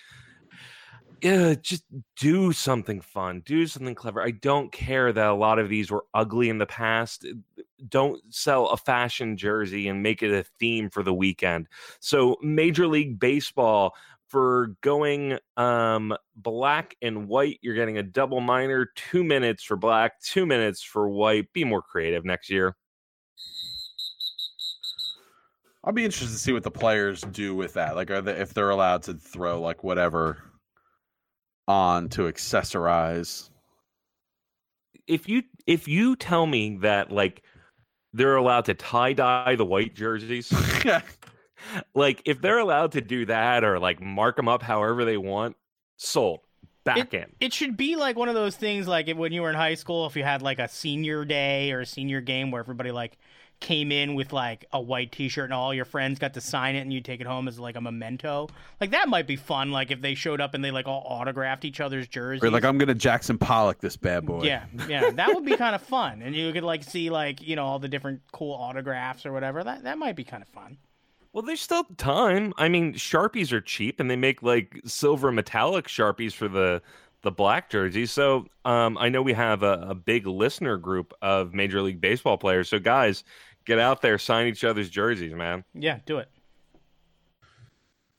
yeah, just do something fun, do something clever. I don't care that a lot of these were ugly in the past. Eh, don't sell a fashion jersey and make it a theme for the weekend. So, Major League Baseball for going um, black and white, you're getting a double minor, two minutes for black, two minutes for white. Be more creative next year. I'll be interested to see what the players do with that. Like, are they if they're allowed to throw like whatever on to accessorize? If you if you tell me that like they're allowed to tie dye the white jerseys, like if they're allowed to do that or like mark them up however they want, sold. Back in. It should be like one of those things like when you were in high school, if you had like a senior day or a senior game where everybody like came in with like a white t-shirt and all your friends got to sign it and you take it home as like a memento. Like that might be fun like if they showed up and they like all autographed each other's jerseys. Or like I'm gonna Jackson Pollock this bad boy. yeah yeah. That would be kind of fun. And you could like see like you know all the different cool autographs or whatever. That that might be kind of fun Well, there's still time. I mean, Sharpies are cheap and they make like silver metallic Sharpies for the the black jerseys. So, um, I know we have a, a big listener group of Major League Baseball players. So, guys, get out there, sign each other's jerseys, man. yeah do it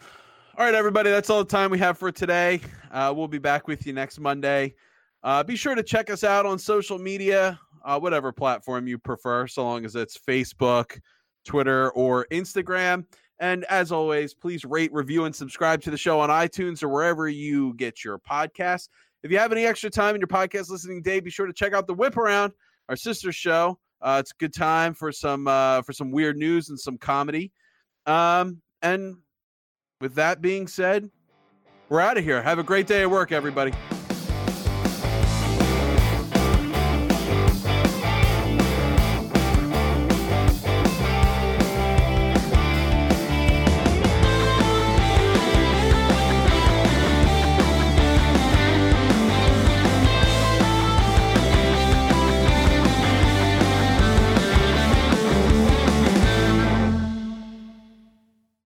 All right, everybody, that's all the time we have for today. Uh, we'll be back with you next Monday. Uh, be sure to check us out on social media, uh, whatever platform you prefer, so long as it's Facebook, Twitter, or Instagram. And as always, please rate, review, and subscribe to the show on iTunes or wherever you get your podcasts. If you have any extra time in your podcast listening day, be sure to check out the Whip Around, our sister show. Uh, it's a good time for some uh, for some weird news and some comedy. Um, and with that being said, we're out of here. Have a great day at work, everybody.